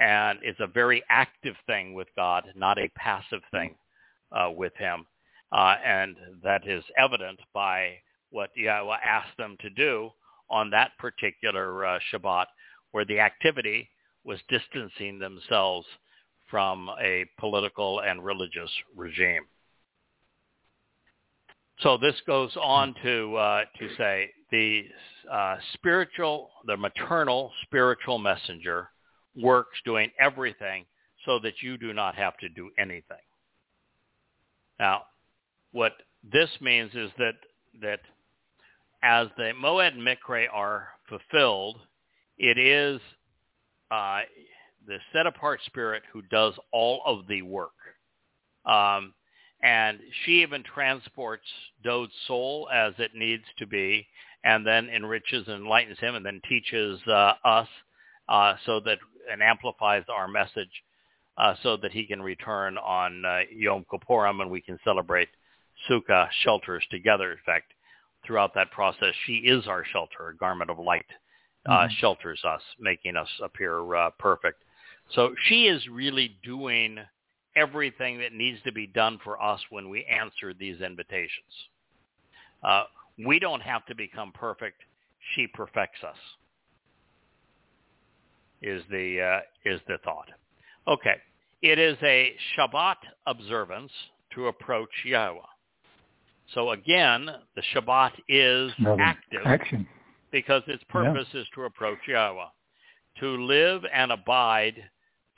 and it's a very active thing with God, not a passive thing uh, with Him, uh, and that is evident by what Yahweh asked them to do on that particular uh, Shabbat, where the activity was distancing themselves from a political and religious regime. So this goes on to uh, to say the uh, spiritual, the maternal spiritual messenger works doing everything so that you do not have to do anything. Now, what this means is that that as the Moed and Mikre are fulfilled, it is uh, the set-apart spirit who does all of the work. Um, and she even transports Dod's soul as it needs to be, and then enriches and enlightens him, and then teaches uh, us uh, so that and amplifies our message, uh, so that he can return on uh, Yom Kippurim, and we can celebrate Sukkah shelters together. In fact, throughout that process, she is our shelter, a garment of light, uh, mm-hmm. shelters us, making us appear uh, perfect. So she is really doing everything that needs to be done for us when we answer these invitations. Uh, we don't have to become perfect. She perfects us. Is the uh, is the thought? Okay, it is a Shabbat observance to approach Yahweh. So again, the Shabbat is active action. because its purpose yeah. is to approach Yahweh, to live and abide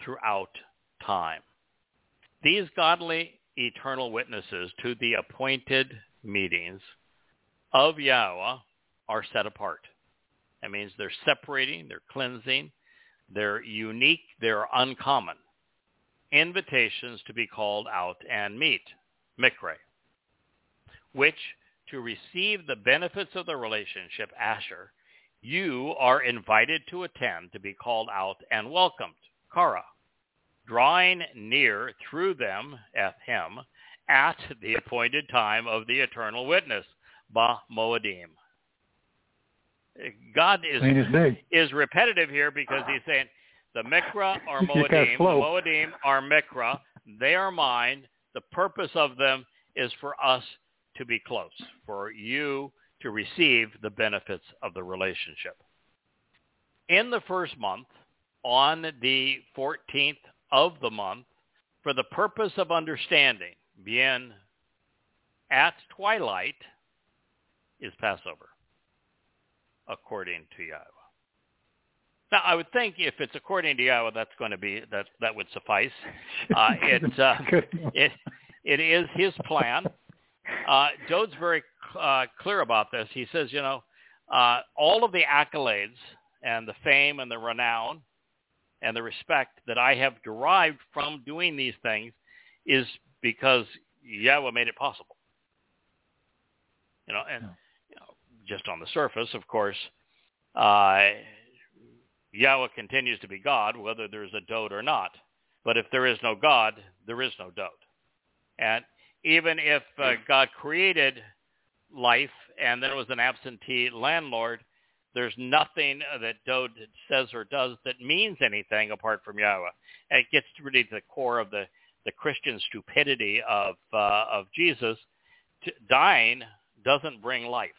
throughout time. These godly eternal witnesses to the appointed meetings of Yahweh are set apart. That means they're separating, they're cleansing, they're unique, they're uncommon. Invitations to be called out and meet, mikre, which to receive the benefits of the relationship, Asher, you are invited to attend to be called out and welcomed. Kara, drawing near through them at him at the appointed time of the eternal witness, Ba Moedim. God is is repetitive here because he's saying the Mikra are Moedim, Moedim are Mikra, they are mine. The purpose of them is for us to be close, for you to receive the benefits of the relationship. In the first month, on the 14th of the month, for the purpose of understanding, bien at twilight is Passover, according to Yahweh. Now, I would think if it's according to Yahweh, that's going to be that that would suffice. Uh, it, uh, it it is His plan. Uh, Dode's very uh, clear about this. He says, you know, uh, all of the accolades and the fame and the renown and the respect that I have derived from doing these things is because Yahweh made it possible. You know, and just on the surface, of course, uh, Yahweh continues to be God, whether there's a dode or not. But if there is no God, there is no dode. And even if uh, God created life and there was an absentee landlord, there's nothing that Dode says or does that means anything apart from Yahweh. And it gets really to the core of the, the Christian stupidity of, uh, of Jesus. T- dying doesn't bring life.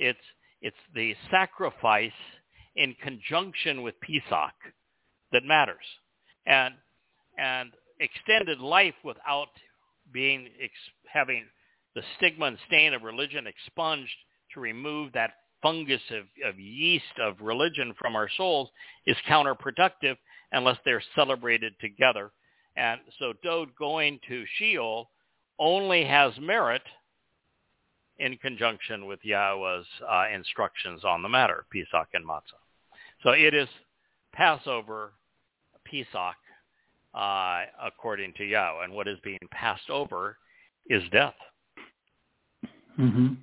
It's, it's the sacrifice in conjunction with Pesach that matters. And, and extended life without being having the stigma and stain of religion expunged to remove that fungus of, of yeast of religion from our souls is counterproductive unless they're celebrated together. And so Dode going to Sheol only has merit in conjunction with Yahweh's uh, instructions on the matter, Pesach and Matzah. So it is Passover, Pesach, uh, according to Yahweh. And what is being passed over is death. Mm-hmm.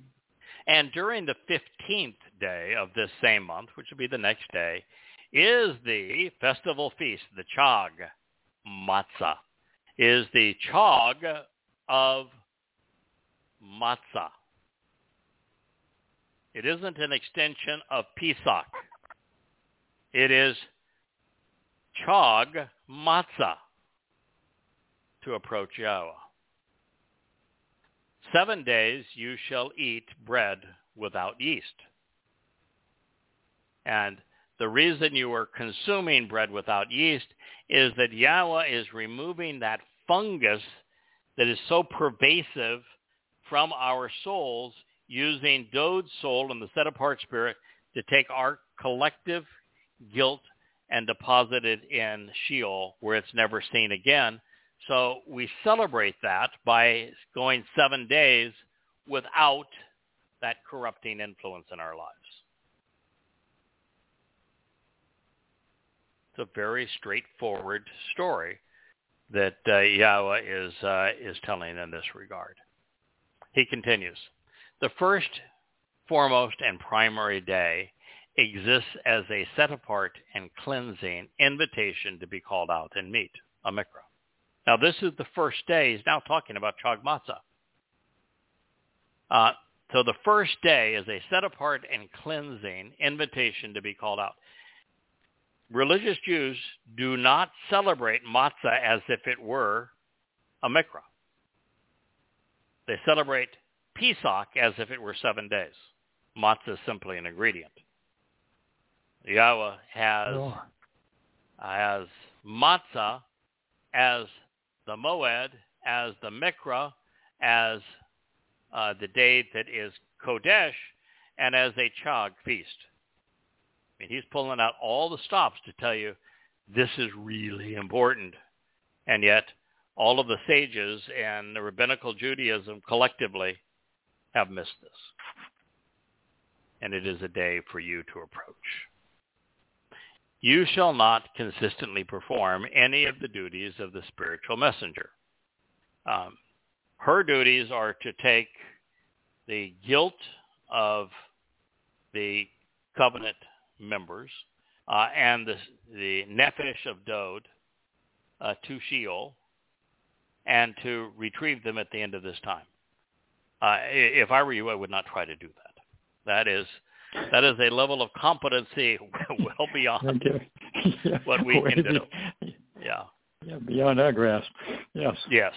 And during the 15th day of this same month, which will be the next day, is the festival feast, the Chag Matzah, is the Chag of Matzah. It isn't an extension of Pesach. It is Chag Matzah to approach Yahweh. Seven days you shall eat bread without yeast. And the reason you are consuming bread without yeast is that Yahweh is removing that fungus that is so pervasive from our souls using Dode's soul and the set-apart spirit to take our collective guilt and deposit it in Sheol where it's never seen again so we celebrate that by going seven days without that corrupting influence in our lives. It's a very straightforward story that uh, Yahweh is, uh, is telling in this regard. He continues, the first, foremost, and primary day exists as a set-apart and cleansing invitation to be called out and meet, a mikra. Now, this is the first day. He's now talking about Chag Matzah. Uh, so the first day is a set-apart and cleansing invitation to be called out. Religious Jews do not celebrate matzah as if it were a mikra. They celebrate Pesach as if it were seven days. Matzah is simply an ingredient. Yahweh has, oh. has matzah as the Moed as the Mikra, as uh, the day that is Kodesh, and as a Chag feast. I mean, he's pulling out all the stops to tell you this is really important. And yet, all of the sages and the rabbinical Judaism collectively have missed this. And it is a day for you to approach. You shall not consistently perform any of the duties of the spiritual messenger. Um, her duties are to take the guilt of the covenant members uh, and the, the Nephesh of Dod uh, to Sheol and to retrieve them at the end of this time. Uh, if I were you, I would not try to do that. That is that is a level of competency well beyond yeah. what we can do. Yeah. Yeah, beyond our grasp. Yes. Yes.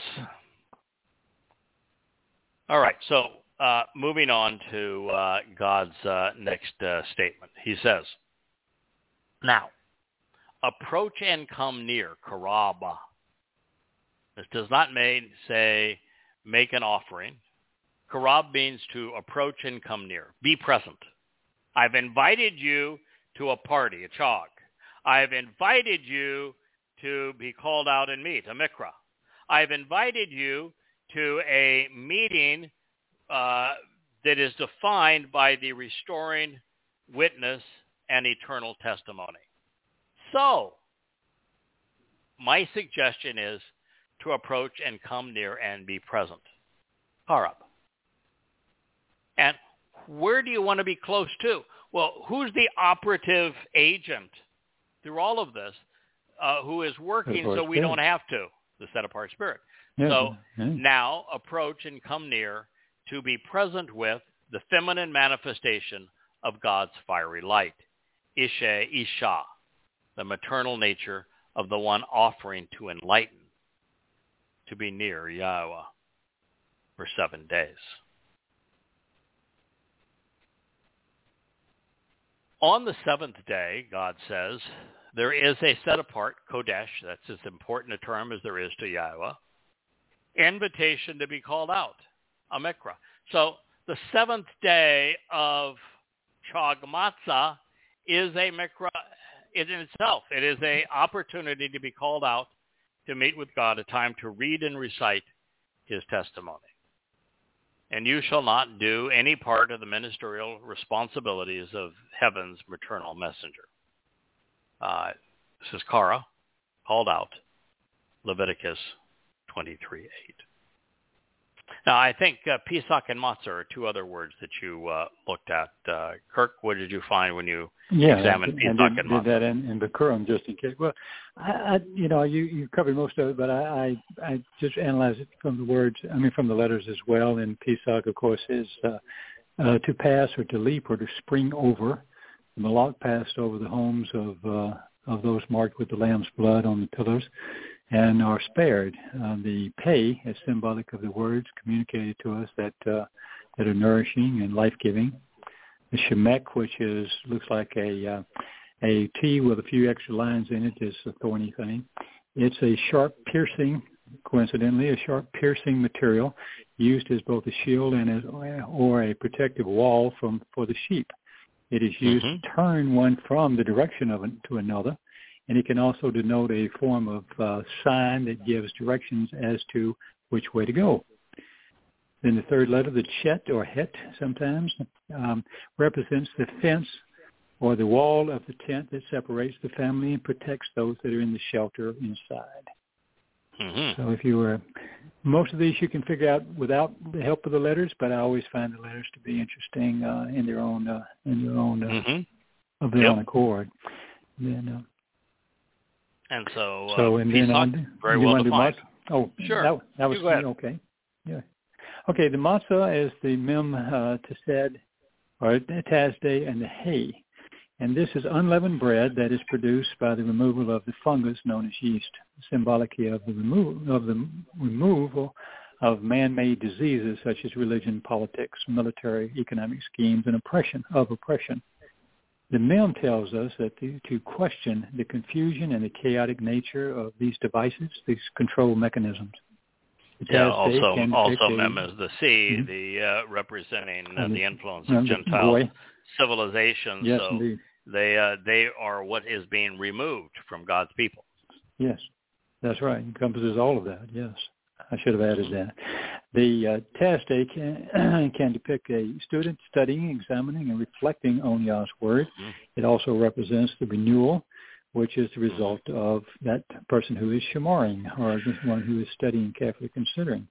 All right. So uh, moving on to uh, God's uh, next uh, statement. He says, Now, approach and come near, karaba. This does not mean, say, make an offering. Karab means to approach and come near. Be present. I've invited you to a party, a chog. I've invited you to be called out and meet, a mikra. I've invited you to a meeting uh, that is defined by the restoring witness and eternal testimony. So, my suggestion is to approach and come near and be present. Harab. And where do you want to be close to? Well, who's the operative agent through all of this uh, who is working so we don't have to? The set-apart spirit. Yeah, so yeah. now approach and come near to be present with the feminine manifestation of God's fiery light. Isha, Isha, the maternal nature of the one offering to enlighten, to be near Yahweh for seven days. On the seventh day, God says, there is a set apart, Kodesh, that's as important a term as there is to Yahweh, invitation to be called out, a mikra. So the seventh day of Chag Matzah is a mikra in itself. It is a opportunity to be called out to meet with God, a time to read and recite his testimony and you shall not do any part of the ministerial responsibilities of heaven's maternal messenger. Uh, this is Qara', called out, Leviticus 23, 8. Now, I think uh, Pesach and Matzah are two other words that you uh, looked at. Uh, Kirk, what did you find when you yeah, examined Pesach and did, Matzah? did that in, in Bikurim just in case. Well, I, I, you know, you, you covered most of it, but I, I, I just analyzed it from the words, I mean, from the letters as well. And Pesach, of course, is uh, uh, to pass or to leap or to spring over. The Malak passed over the homes of uh, of those marked with the lamb's blood on the pillars and are spared. Uh, the pay is symbolic of the words communicated to us that uh, that are nourishing and life-giving. The shemek, which is looks like a uh, a T with a few extra lines in it, is a thorny thing. It's a sharp piercing, coincidentally, a sharp piercing material used as both a shield and as or a protective wall from for the sheep. It is used mm-hmm. to turn one from the direction of it to another and it can also denote a form of uh, sign that gives directions as to which way to go. Then the third letter, the chet or het sometimes, um, represents the fence or the wall of the tent that separates the family and protects those that are in the shelter inside. Mm-hmm. So if you were, most of these you can figure out without the help of the letters, but I always find the letters to be interesting uh, in their own uh, in their own uh, mm-hmm. of their yep. own accord. Then uh, and so, uh, so and then on, very well defined. Oh, sure. That, that was you okay. Yeah. Okay. The matzah is the mem uh, tesed or tasday and the hay, and this is unleavened bread that is produced by the removal of the fungus known as yeast, symbolically of the removal of the removal of man-made diseases such as religion, politics, military, economic schemes, and oppression of oppression. The Mem tells us that to, to question the confusion and the chaotic nature of these devices, these control mechanisms. Yeah, also, also Mem is the sea, mm-hmm. the uh, representing uh, the influence of Gentile boy. civilization. Yes, so indeed. they uh, they are what is being removed from God's people. Yes, that's right. Encompasses all of that. Yes. I should have added that. The uh, test can, can depict a student studying, examining, and reflecting on Yah's word. Mm-hmm. It also represents the renewal, which is the result of that person who is shemaring, or the one who is studying, carefully considering.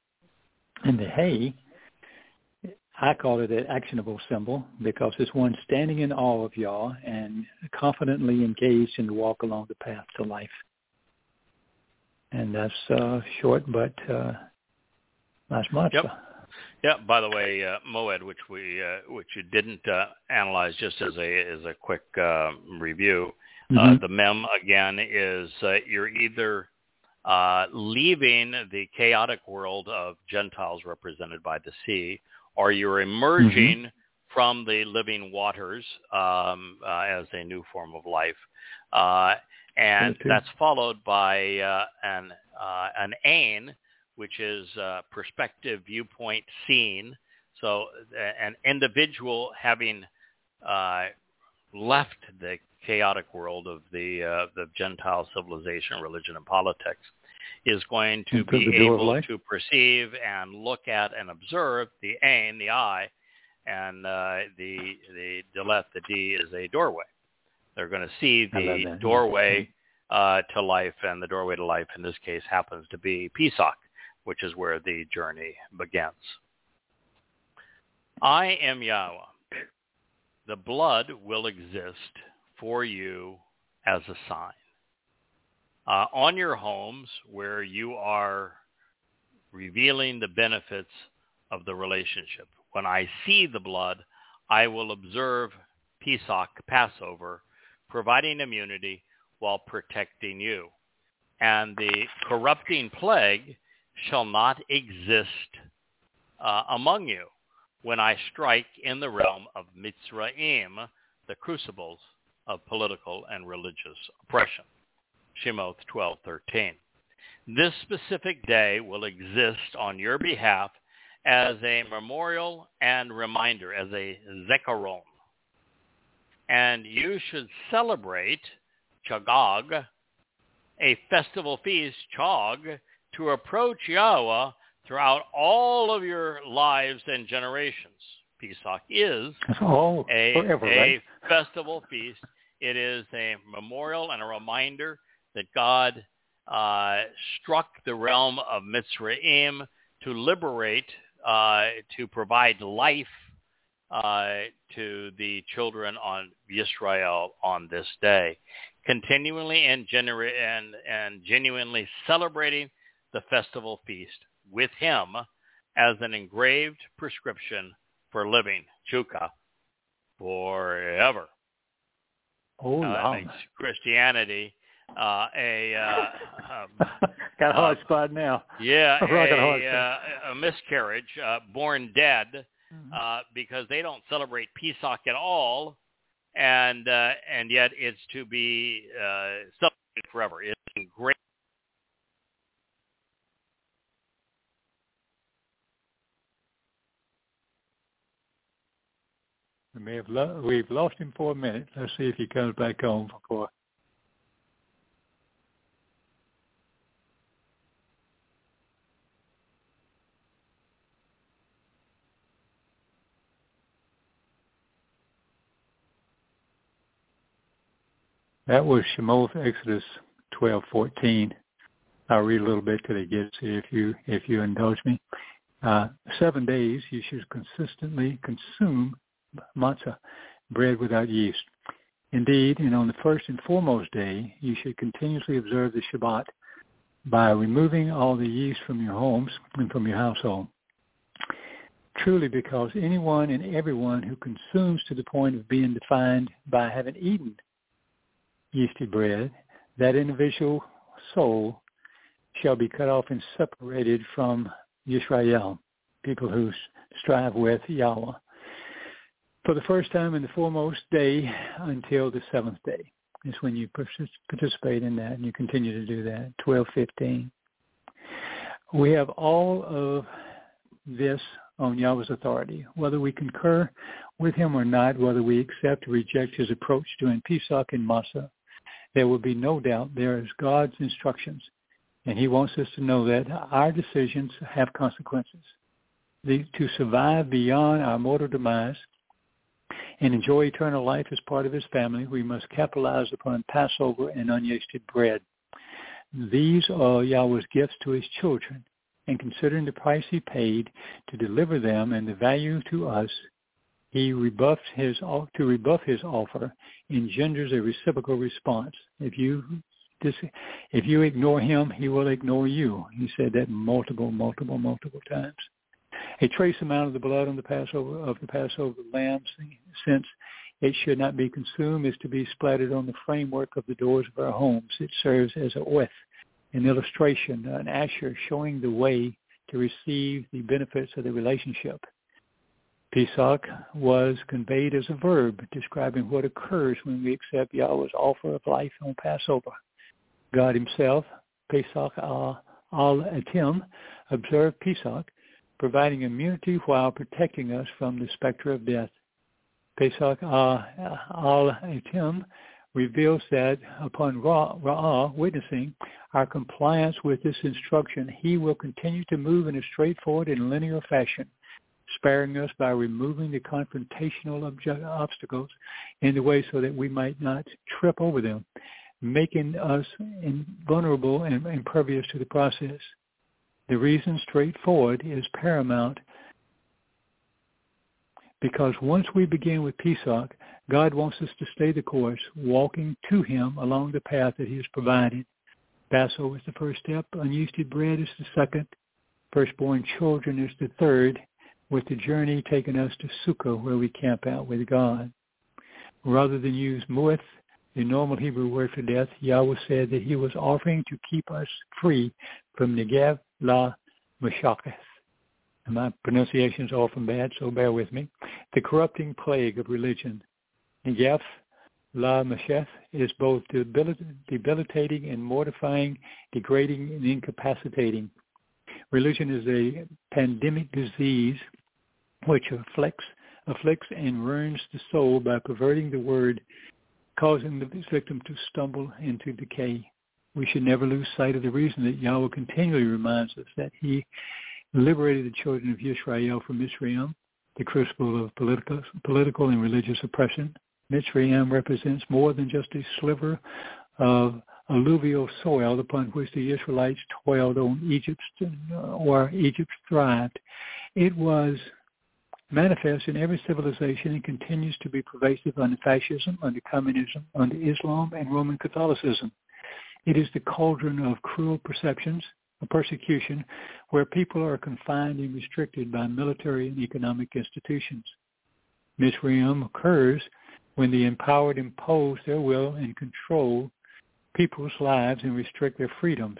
And the hay, I call it an actionable symbol because it's one standing in awe of Yah and confidently engaged in the walk along the path to life. And that's uh, short, but uh, nice much. Yep. Yeah. By the way, uh, Moed, which we uh, which you didn't uh, analyze, just as a as a quick uh, review, uh, mm-hmm. the mem again is uh, you're either uh, leaving the chaotic world of Gentiles represented by the sea, or you're emerging mm-hmm. from the living waters um, uh, as a new form of life. Uh, and that's followed by uh, an uh, an ain, which is uh, perspective, viewpoint, scene. So an individual having uh, left the chaotic world of the uh, the Gentile civilization, religion, and politics, is going to Into be able to perceive and look at and observe the ain, the eye, and uh, the the delet, the d is a doorway. They're going to see the doorway uh, to life, and the doorway to life in this case happens to be Pesach, which is where the journey begins. I am Yahweh. The blood will exist for you as a sign. Uh, on your homes where you are revealing the benefits of the relationship. When I see the blood, I will observe Pesach, Passover, providing immunity while protecting you. And the corrupting plague shall not exist uh, among you when I strike in the realm of Mitzrayim, the crucibles of political and religious oppression. Shemowth 12:13. This specific day will exist on your behalf as a memorial and reminder, as a zekaron. And you should celebrate Chagag, a festival feast, Chag, to approach Yahweh throughout all of your lives and generations. Pesach is oh, a, forever, a right? festival feast. It is a memorial and a reminder that God uh, struck the realm of Mitzrayim to liberate, uh, to provide life uh, to the children on Israel on this day, continually and, genera- and, and genuinely celebrating the festival feast with him as an engraved prescription for living Chuka forever. Oh, uh, Christianity uh, a uh, um, got a hard uh, spot now. Yeah, a, uh, a miscarriage, uh, born dead, mm-hmm. uh, because they don't celebrate Pesach at all, and uh, and yet it's to be uh, celebrated forever. It's great. We may have lo- we've lost him for a minute. Let's see if he comes back on before. That was Shemowth Exodus twelve fourteen. I'll read a little bit till it gets here if you if you indulge me. Uh, seven days you should consistently consume matzah, bread without yeast. Indeed, and on the first and foremost day, you should continuously observe the Shabbat by removing all the yeast from your homes and from your household. Truly, because anyone and everyone who consumes to the point of being defined by having eaten yeasty bread, that individual soul shall be cut off and separated from Yisrael, people who strive with Yahweh, for the first time in the foremost day until the seventh day. Is when you participate in that, and you continue to do that. Twelve fifteen. We have all of this on Yahweh's authority, whether we concur with him or not, whether we accept or reject his approach to Pesach and Matzah, there will be no doubt there is God's instructions. And he wants us to know that our decisions have consequences. The, to survive beyond our mortal demise and enjoy eternal life as part of his family, we must capitalize upon Passover and unyeasted bread. These are Yahweh's gifts to his children, and considering the price he paid to deliver them and the value to us, he rebuffs his to rebuff his offer engenders a reciprocal response. If you if you ignore him, he will ignore you. He said that multiple, multiple, multiple times. A trace amount of the blood on the Passover of the Passover lamb, since it should not be consumed, is to be splattered on the framework of the doors of our homes. It serves as a with, an illustration, an asher showing the way to receive the benefits of the relationship. Pesach was conveyed as a verb describing what occurs when we accept Yahweh's offer of life on Passover. God himself, Pesach al-Atim, observed Pesach, providing immunity while protecting us from the specter of death. Pesach al-Atim reveals that upon Ra'ah witnessing our compliance with this instruction, he will continue to move in a straightforward and linear fashion sparing us by removing the confrontational obstacles in the way so that we might not trip over them, making us vulnerable and impervious to the process. The reason straightforward is paramount because once we begin with Pesach, God wants us to stay the course, walking to him along the path that he has provided. Passover is the first step. Unyeasted bread is the second. Firstborn children is the third with the journey taking us to Sukkah where we camp out with God. Rather than use mu'ath, the normal Hebrew word for death, Yahweh said that he was offering to keep us free from Negev la Meshacheth. And my pronunciation is often bad, so bear with me. The corrupting plague of religion. Negev la Meshach is both debilitating and mortifying, degrading and incapacitating. Religion is a pandemic disease which afflicts, afflicts and ruins the soul by perverting the word, causing the victim to stumble into decay. We should never lose sight of the reason that Yahweh continually reminds us that he liberated the children of Israel from Mitzrayim, the crucible of political, political and religious oppression. Mitzrayim represents more than just a sliver of alluvial soil upon which the Israelites toiled on Egypt uh, or Egypt thrived. It was manifests in every civilization and continues to be pervasive under fascism, under communism, under Islam, and Roman Catholicism. It is the cauldron of cruel perceptions, of persecution, where people are confined and restricted by military and economic institutions. Mitzrayim occurs when the empowered impose their will and control people's lives and restrict their freedoms.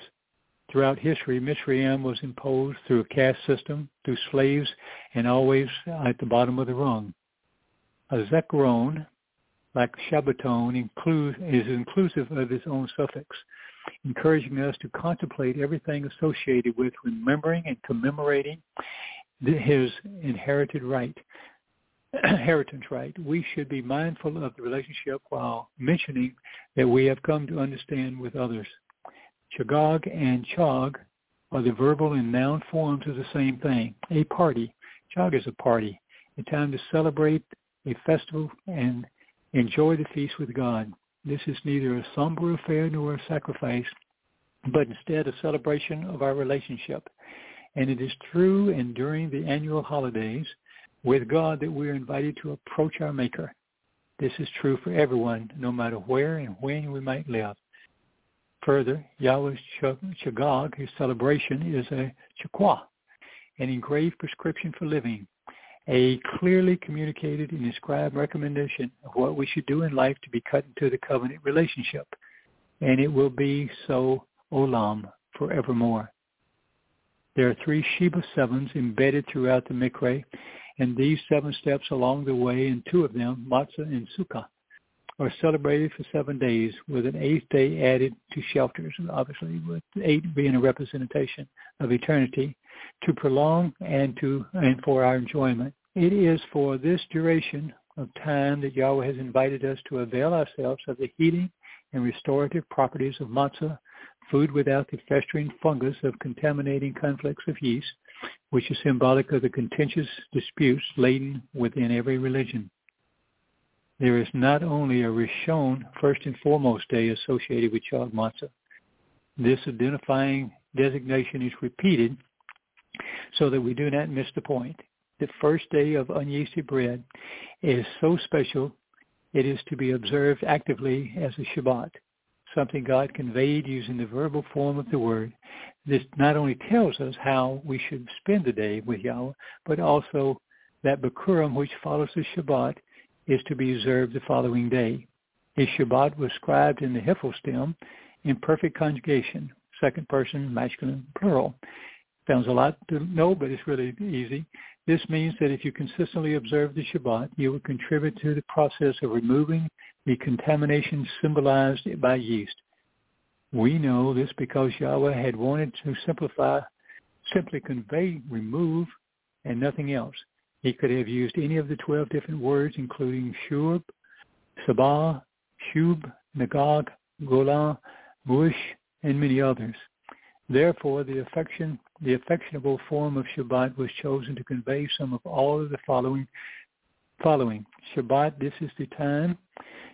Throughout history, Mitzrayim was imposed through a caste system, through slaves, and always at the bottom of the rung. A zekron, like Shabbaton, is inclusive of its own suffix, encouraging us to contemplate everything associated with remembering and commemorating his inherited right, inheritance right. We should be mindful of the relationship while mentioning that we have come to understand with others. Chagog and chog are the verbal and noun forms of the same thing. A party. Chog is a party, a time to celebrate a festival and enjoy the feast with God. This is neither a somber affair nor a sacrifice, but instead a celebration of our relationship. And it is through and during the annual holidays with God that we are invited to approach our Maker. This is true for everyone, no matter where and when we might live. Further, Yahweh's Chagog, his celebration, is a Chakwa, an engraved prescription for living, a clearly communicated and described recommendation of what we should do in life to be cut into the covenant relationship. And it will be so olam, forevermore. There are three Sheba sevens embedded throughout the Mikra, and these seven steps along the way, and two of them, Matzah and Sukkah, are celebrated for seven days with an eighth day added to shelters, obviously with eight being a representation of eternity, to prolong and to and for our enjoyment. It is for this duration of time that Yahweh has invited us to avail ourselves of the healing and restorative properties of matzah, food without the festering fungus of contaminating conflicts of yeast, which is symbolic of the contentious disputes laden within every religion there is not only a Rishon, first and foremost day associated with Chag Matzah. This identifying designation is repeated so that we do not miss the point. The first day of unyeasted bread is so special, it is to be observed actively as a Shabbat, something God conveyed using the verbal form of the word. This not only tells us how we should spend the day with Yahweh, but also that Bikurim, which follows the Shabbat, is to be observed the following day. A Shabbat was scribed in the Hiphil stem in perfect conjugation, second person, masculine, plural. Sounds a lot to know, but it's really easy. This means that if you consistently observe the Shabbat, you will contribute to the process of removing the contamination symbolized by yeast. We know this because Yahweh had wanted to simplify, simply convey remove and nothing else. He could have used any of the 12 different words, including shub, sabah, shub, nagog, golah, Mush, and many others. Therefore, the affection, the affectionable form of Shabbat was chosen to convey some of all of the following. Following Shabbat, this is the time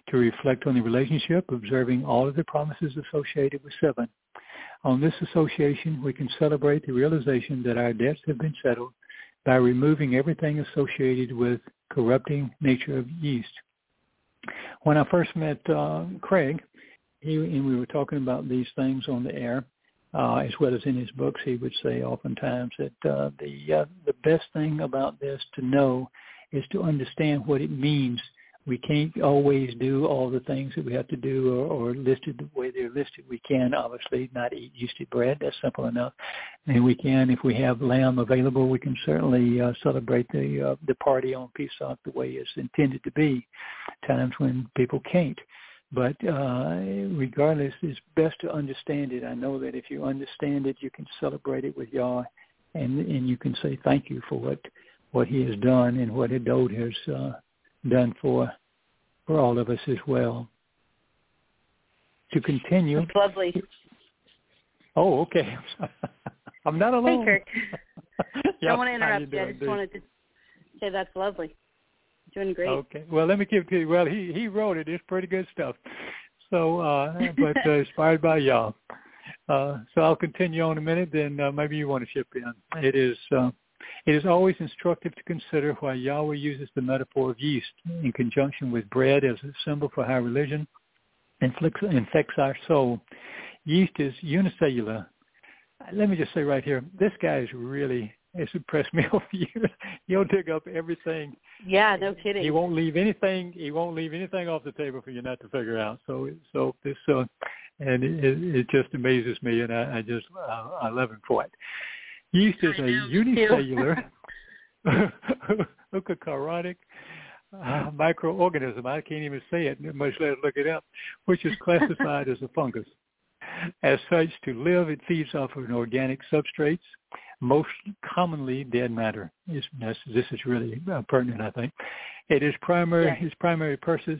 to reflect on the relationship, observing all of the promises associated with seven. On this association, we can celebrate the realization that our debts have been settled by removing everything associated with corrupting nature of yeast. When I first met uh, Craig, he, and we were talking about these things on the air, uh, as well as in his books, he would say oftentimes that uh, the uh, the best thing about this to know is to understand what it means we can't always do all the things that we have to do or, or listed the way they're listed. We can obviously not eat yeasted bread. That's simple enough. And we can, if we have lamb available, we can certainly uh, celebrate the uh, the party on Pesach the way it's intended to be. Times when people can't. But uh, regardless, it's best to understand it. I know that if you understand it, you can celebrate it with Yah, and and you can say thank you for what what He has done and what Adod has uh, done for for all of us as well. To continue. That's lovely. Oh, okay. I'm not alone. Hey, Kirk. yep. I want to interrupt you. I just wanted to say that's lovely. Doing great. Okay. Well, let me give you. Well, he he wrote it. It's pretty good stuff. So, uh, but uh, inspired by y'all. Uh, so I'll continue on a minute. Then uh, maybe you want to chip in. It is. Uh, it is always instructive to consider why Yahweh uses the metaphor of yeast in conjunction with bread as a symbol for how religion inflicts, infects our soul. Yeast is unicellular. Let me just say right here, this guy is really has impressed me over the years. He'll dig up everything. Yeah, no kidding. He won't leave anything. He won't leave anything off the table for you not to figure out. So, so this, uh, and it, it just amazes me, and I, I just uh, I love him for it. Yeast is a unicellular eukaryotic uh, microorganism. I can't even say it, much less look it up, which is classified as a fungus. As such, to live, it feeds off of an organic substrates, most commonly dead matter. This, this is really uh, pertinent, I think. It is primary. Its primary purpose,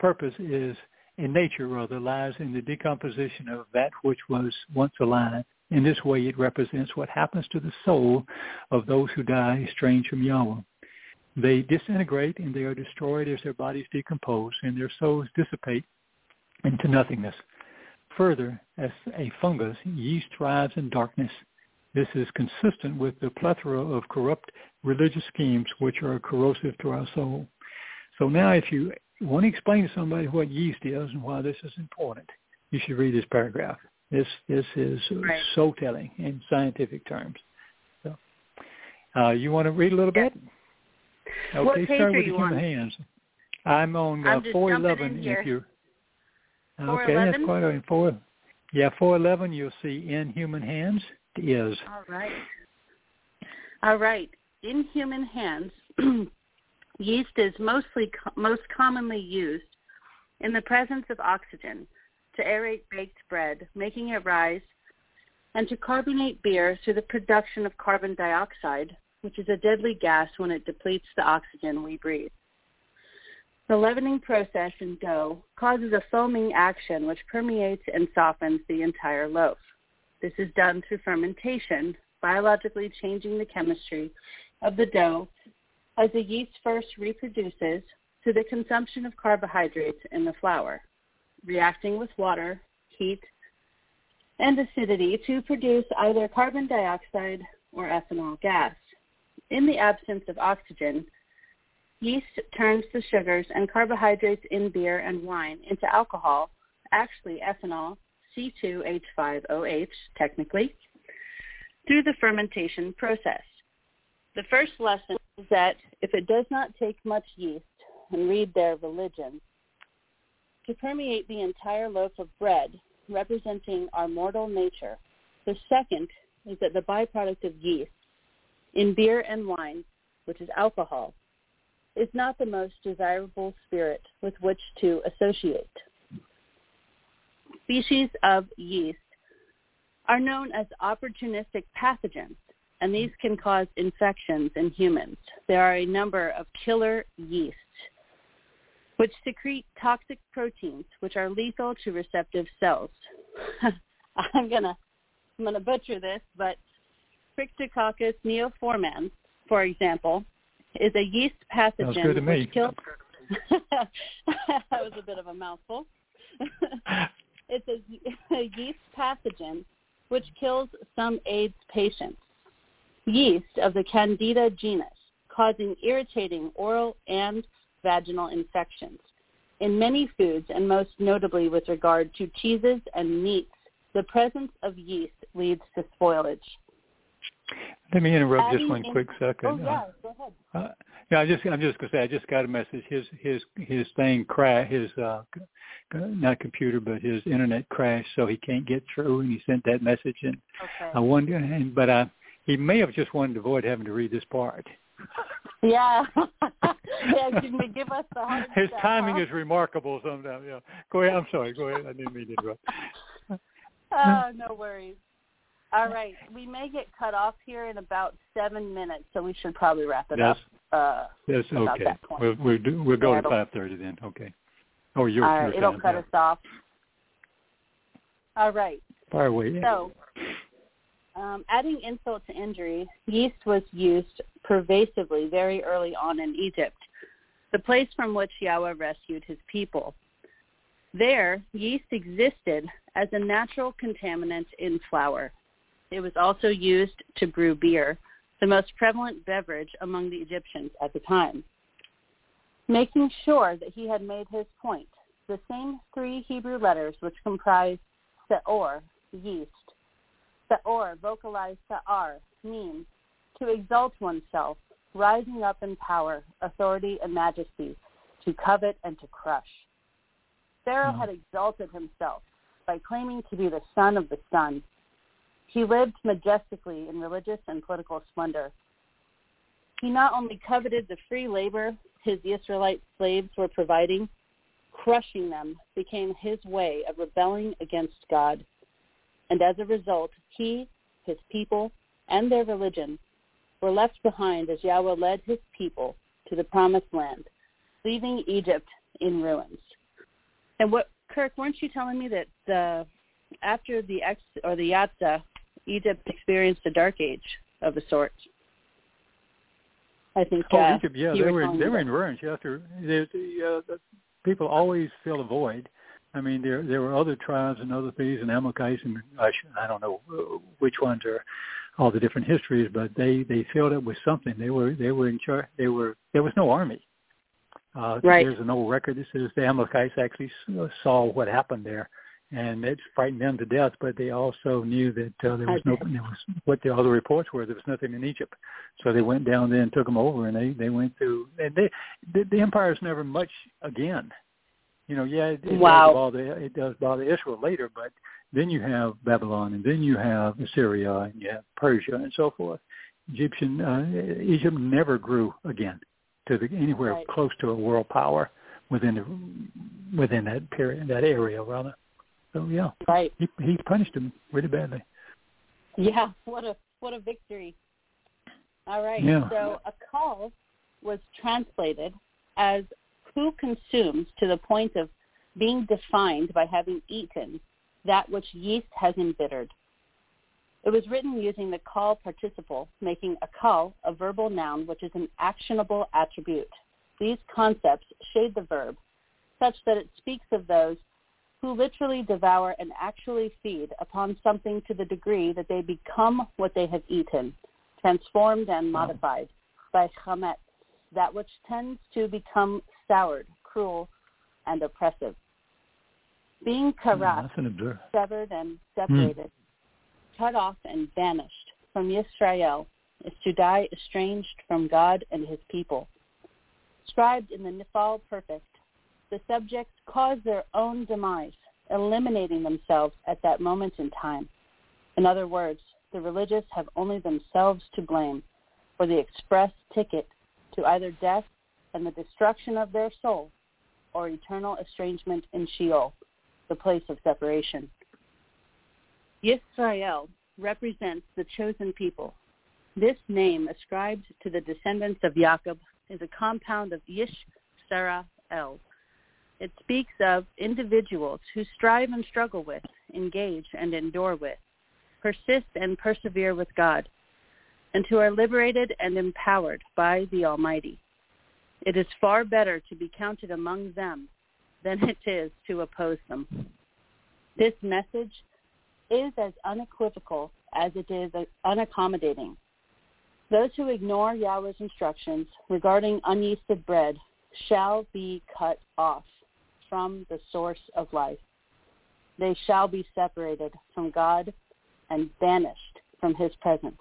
purpose is in nature, rather, lies in the decomposition of that which was once alive in this way, it represents what happens to the soul of those who die estranged from Yahweh. They disintegrate and they are destroyed as their bodies decompose and their souls dissipate into nothingness. Further, as a fungus, yeast thrives in darkness. This is consistent with the plethora of corrupt religious schemes which are corrosive to our soul. So now if you want to explain to somebody what yeast is and why this is important, you should read this paragraph. This this is right. so telling in scientific terms. So, uh, you want to read a little bit? Okay, start with the human on? hands. I'm on uh, 411 if you're Okay, that's quite on four. Yeah, 411 you'll see in human hands is. All right. All right. In human hands, yeast is mostly most commonly used in the presence of oxygen to aerate baked bread, making it rise, and to carbonate beer through the production of carbon dioxide, which is a deadly gas when it depletes the oxygen we breathe. The leavening process in dough causes a foaming action which permeates and softens the entire loaf. This is done through fermentation, biologically changing the chemistry of the dough as the yeast first reproduces to the consumption of carbohydrates in the flour reacting with water, heat, and acidity to produce either carbon dioxide or ethanol gas. In the absence of oxygen, yeast turns the sugars and carbohydrates in beer and wine into alcohol, actually ethanol, C2H5OH technically, through the fermentation process. The first lesson is that if it does not take much yeast, and read their religion, to permeate the entire loaf of bread, representing our mortal nature, the second is that the byproduct of yeast in beer and wine, which is alcohol, is not the most desirable spirit with which to associate. Species of yeast are known as opportunistic pathogens, and these can cause infections in humans. There are a number of killer yeasts, which secrete toxic proteins, which are lethal to receptive cells. I'm gonna I'm gonna butcher this, but Cryptococcus neoformans, for example, is a yeast pathogen which kills. that was a bit of a mouthful. it's a, a yeast pathogen which kills some AIDS patients. Yeast of the Candida genus, causing irritating oral and vaginal infections. In many foods, and most notably with regard to cheeses and meats, the presence of yeast leads to spoilage. Let me interrupt Adding just one in- quick second. Oh, yeah, go ahead. Uh, yeah, I just I'm just gonna say I just got a message. His his his thing crash his uh not computer but his internet crashed, so he can't get through, and he sent that message. And Okay. I wonder, but I he may have just wanted to avoid having to read this part. Yeah. yeah, can you give us the hard His stuff, timing huh? is remarkable sometimes. Yeah. Go ahead. I'm sorry. Go ahead. I didn't mean to interrupt. Oh, no worries. All right. We may get cut off here in about seven minutes, so we should probably wrap it That's up. Uh, about okay. We'll we'll, do, we'll go Yeah, to it'll- five thirty then. Okay. Oh, your all your right. It'll time. cut yeah. us off. All right. Fire away. So, um, adding insult to injury, yeast was used pervasively very early on in Egypt, the place from which Yahweh rescued his people. There, yeast existed as a natural contaminant in flour. It was also used to brew beer, the most prevalent beverage among the Egyptians at the time. Making sure that he had made his point, the same three Hebrew letters which comprise Seor, yeast, Seor, vocalized Sa'ar, means to exalt oneself, rising up in power, authority, and majesty, to covet and to crush. Pharaoh Mhm. had exalted himself by claiming to be the son of the sun. He lived majestically in religious and political splendor. He not only coveted the free labor his Israelite slaves were providing, crushing them became his way of rebelling against God. And as a result, he, his people, and their religion were left behind as Yahweh led his people to the promised land, leaving Egypt in ruins. And what, Kirk, weren't you telling me that the, after the ex or the Yatza, Egypt experienced a dark age of a sort? I think. Oh, uh, Egypt, yeah, they were were they were in ruins. After the, the, uh, people always fill a void. I mean, there there were other tribes and other things, and Amalekites, and I, I don't know uh, which ones are all the different histories, but they they filled it with something. They were they were in charge. They were there was no army. Uh, Right. There's an old record that says the Amalekites actually saw what happened there, and it frightened them to death. But they also knew that uh, there was no there was what the other reports were. There was nothing in Egypt, so they went down there and took them over, and they they went through. And they the, the empire's never much again. You know, yeah, it, it Wow. does bother it does bother Israel later, but then you have Babylon, and then you have Assyria, and you have Persia, and so forth. Egyptian uh, Egypt never grew again to the, anywhere Right. close to a world power within the, within that period, that area rather. So yeah, Right. he he punished them really badly. Yeah, what a what a victory. All right. Yeah. So a call was translated as who consumes to the point of being defined by having eaten that which yeast has embittered. It was written using the Qal participle, making a call a verbal noun which is an actionable attribute. These concepts shade the verb such that it speaks of those who literally devour and actually feed upon something to the degree that they become what they have eaten. transformed and modified by chametz, that which tends to become soured, cruel, and oppressive. Being karat, mm, severed and separated, mm. cut off and banished from Yisrael, is to die estranged from God and his people. Scribed in the Nifal Perfect, the subjects cause their own demise, eliminating themselves at that moment in time. In other words, the religious have only themselves to blame for the express ticket to either death and the destruction of their soul or eternal estrangement in Sheol, the place of separation. Yisrael represents the chosen people. This name ascribed to the descendants of Jacob is a compound of Yish, Sarah, El. It speaks of individuals who strive and struggle with, engage and endure with, persist and persevere with God, and who are liberated and empowered by the Almighty. It is far better to be counted among them than it is to oppose them. This message is as unequivocal as it is unaccommodating. Those who ignore Yahweh's instructions regarding unyeasted bread shall be cut off from the source of life. They shall be separated from God and banished from his presence,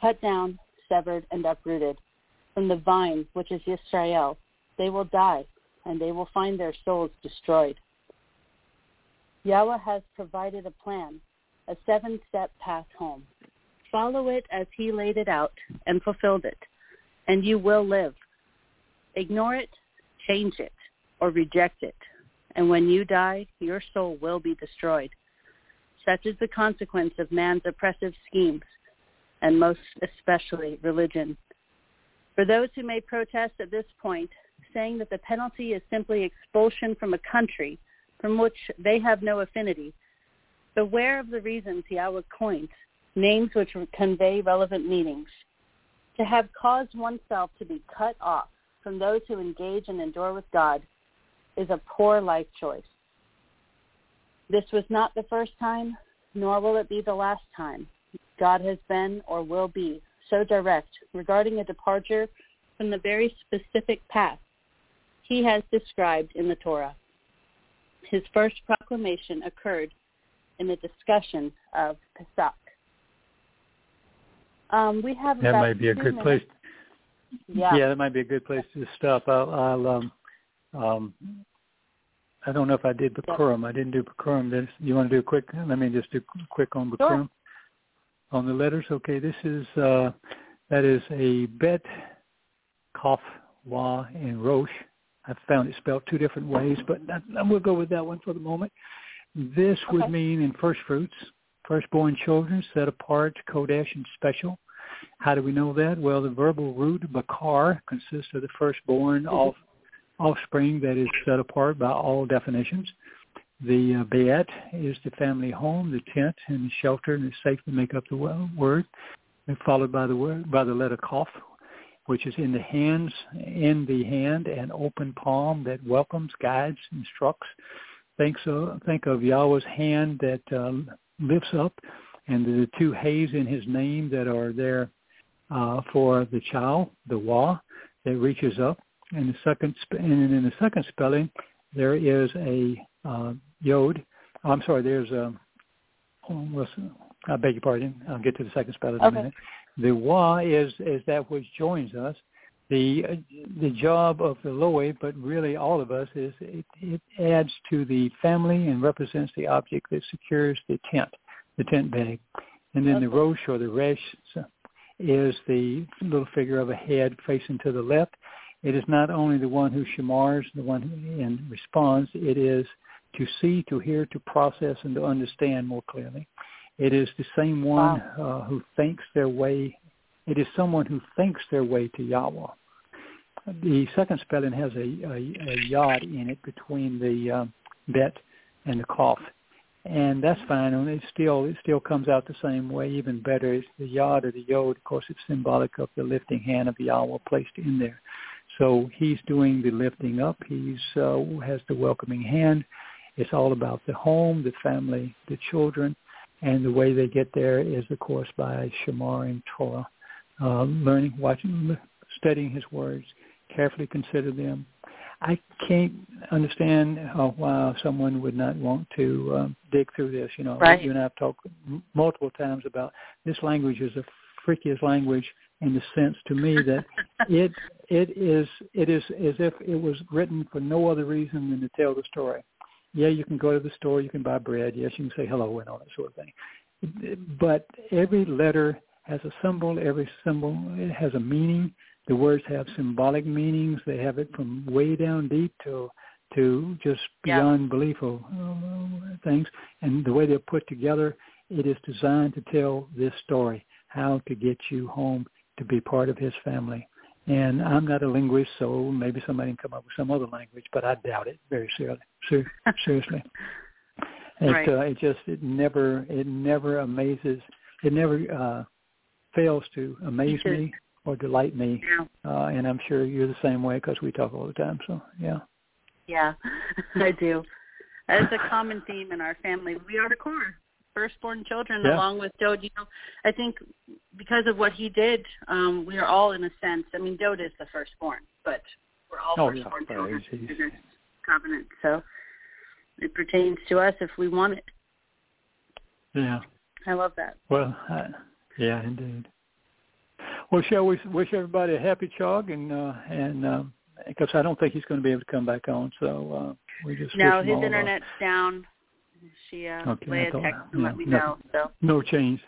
cut down, severed, and uprooted from the vine which is Yisrael. They will die, and they will find their souls destroyed. Yahweh has provided a plan, a seven-step path home. Follow it as he laid it out and fulfilled it, and you will live. Ignore it, change it, or reject it, and when you die, your soul will be destroyed. Such is the consequence of man's oppressive schemes, and most especially religion. For those who may protest at this point, saying that the penalty is simply expulsion from a country from which they have no affinity, beware of the reasons Yahweh coins names which convey relevant meanings. To have caused oneself to be cut off from those who engage and endure with God is a poor life choice. This was not the first time, nor will it be the last time. God has been or will be so direct regarding a departure from the very specific path he has described in the Torah. His first proclamation occurred in the discussion of Pesach. Um, we have that might be a good minutes. place. Yeah. yeah, that might be a good place to stop. I'll, I'll um, um, I don't know if I did Bikurim. I didn't do Bikurim. This, you want to do a quick? Let me just do quick on Bikurim. Sure. On the letters, okay. This is uh, that is a bet, Kaf, Wa, and Rosh. I found it spelled two different ways, but we'll go with that one for the moment. This okay. would mean in first fruits, firstborn children, set apart, kodesh, and special. How do we know that? Well, the verbal root bakar consists of the firstborn mm-hmm. off, offspring that is set apart by all definitions. The uh, bayet is the family home, the tent, and the shelter, and the safe to make up the word. And followed by the word by the letter kaf, which is in the hands, in the hand, and open palm that welcomes, guides, instructs. Think so. Think of Yahweh's hand that uh, lifts up, and the two hays in his name that are there uh, for the child, the wa, that reaches up. And the second, and in the second spelling, there is a uh, yod. I'm sorry, there's a. Oh, I beg your pardon. I'll get to the second okay. in a minute. The wa is is that which joins us. The the job of the loy, but really all of us, is it, it adds to the family and represents the object that secures the tent, the tent bag. And then okay. the rosh or the resh is the little figure of a head facing to the left. It is not only the one who shamars, the one who responds. It is to see, to hear, to process, and to understand more clearly. It is the same one wow. uh, who thinks their way. It is someone who thinks their way to Yahweh. The second spelling has a, a, a yod in it between the um, bet and the kaf, and that's fine. And it still it still comes out the same way, even better. It's the yod or the yod. Of course, it's symbolic of the lifting hand of Yahweh placed in there. So he's doing the lifting up. He's uh, has the welcoming hand. It's all about the home, the family, the children, and the way they get there is, of course, by Shamar and Torah. uh, learning, watching, studying his words, carefully consider them. I can't understand how, why someone would not want to um, dig through this. You know, right. you and I have talked m- multiple times about this language is the freakiest language in the sense to me that it it is it is as if it was written for no other reason than to tell the story. Yeah, you can go to the store, you can buy bread. Yes, you can say hello and all that sort of thing. But every letter has a symbol. Every symbol it has a meaning. The words have symbolic meanings. They have it from way down deep to to just beyond yeah. belief of uh, things. And the way they're put together, it is designed to tell this story, how to get you home to be part of his family. And I'm not a linguist, so maybe somebody can come up with some other language, but I doubt it very seriously. Ser- seriously, it right. uh, it just it never it never amazes it never uh, fails to amaze me or delight me. Yeah. Uh, and I'm sure you're the same way because we talk all the time. So yeah. Yeah, I do. It's a common theme in our family. We are the core firstborn children Yeah. along with Dowd. You know, I think because of what he did, um, we are all in a sense. I mean, Dowd is the firstborn, but we're all Oh, firstborn Well, children in this covenant. So it pertains to us if we want it. Yeah. I love that. Well, uh, yeah, indeed. Well, shall we wish everybody a happy chag and uh, and um, because I don't think he's going to be able to come back on, so uh, we just No, his internet's down. She uh, Okay, Leah texted and yeah, let me no. know. So no change.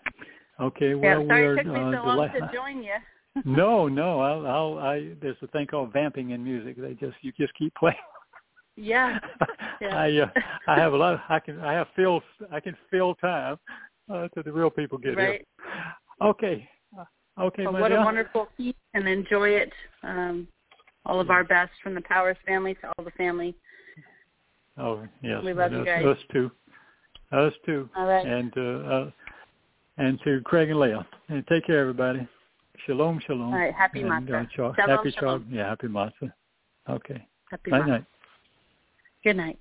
Okay, well yeah, sorry we're it took me uh, so long to join you. no, no, I'll, I'll, I there's a thing called vamping in music. They just you just keep playing. Yeah. Yeah. I uh, I have a lot. Of, I can I have fill I can fill time uh, to the real people get right. here. Okay. Uh, Okay, Well, what dear. a wonderful feat and enjoy it. Um, all of our best from the Powers family to all the family. Oh yes, We love you us, guys. us too, us too, All right. and uh, uh, and to Craig and Leah. And take care, everybody. Shalom, shalom. All right. Happy and, Matzah. Uh, cha- Shalom, happy shalom. Chag. Yeah, happy matzah. Okay. Happy Night Matzah. night. Good night.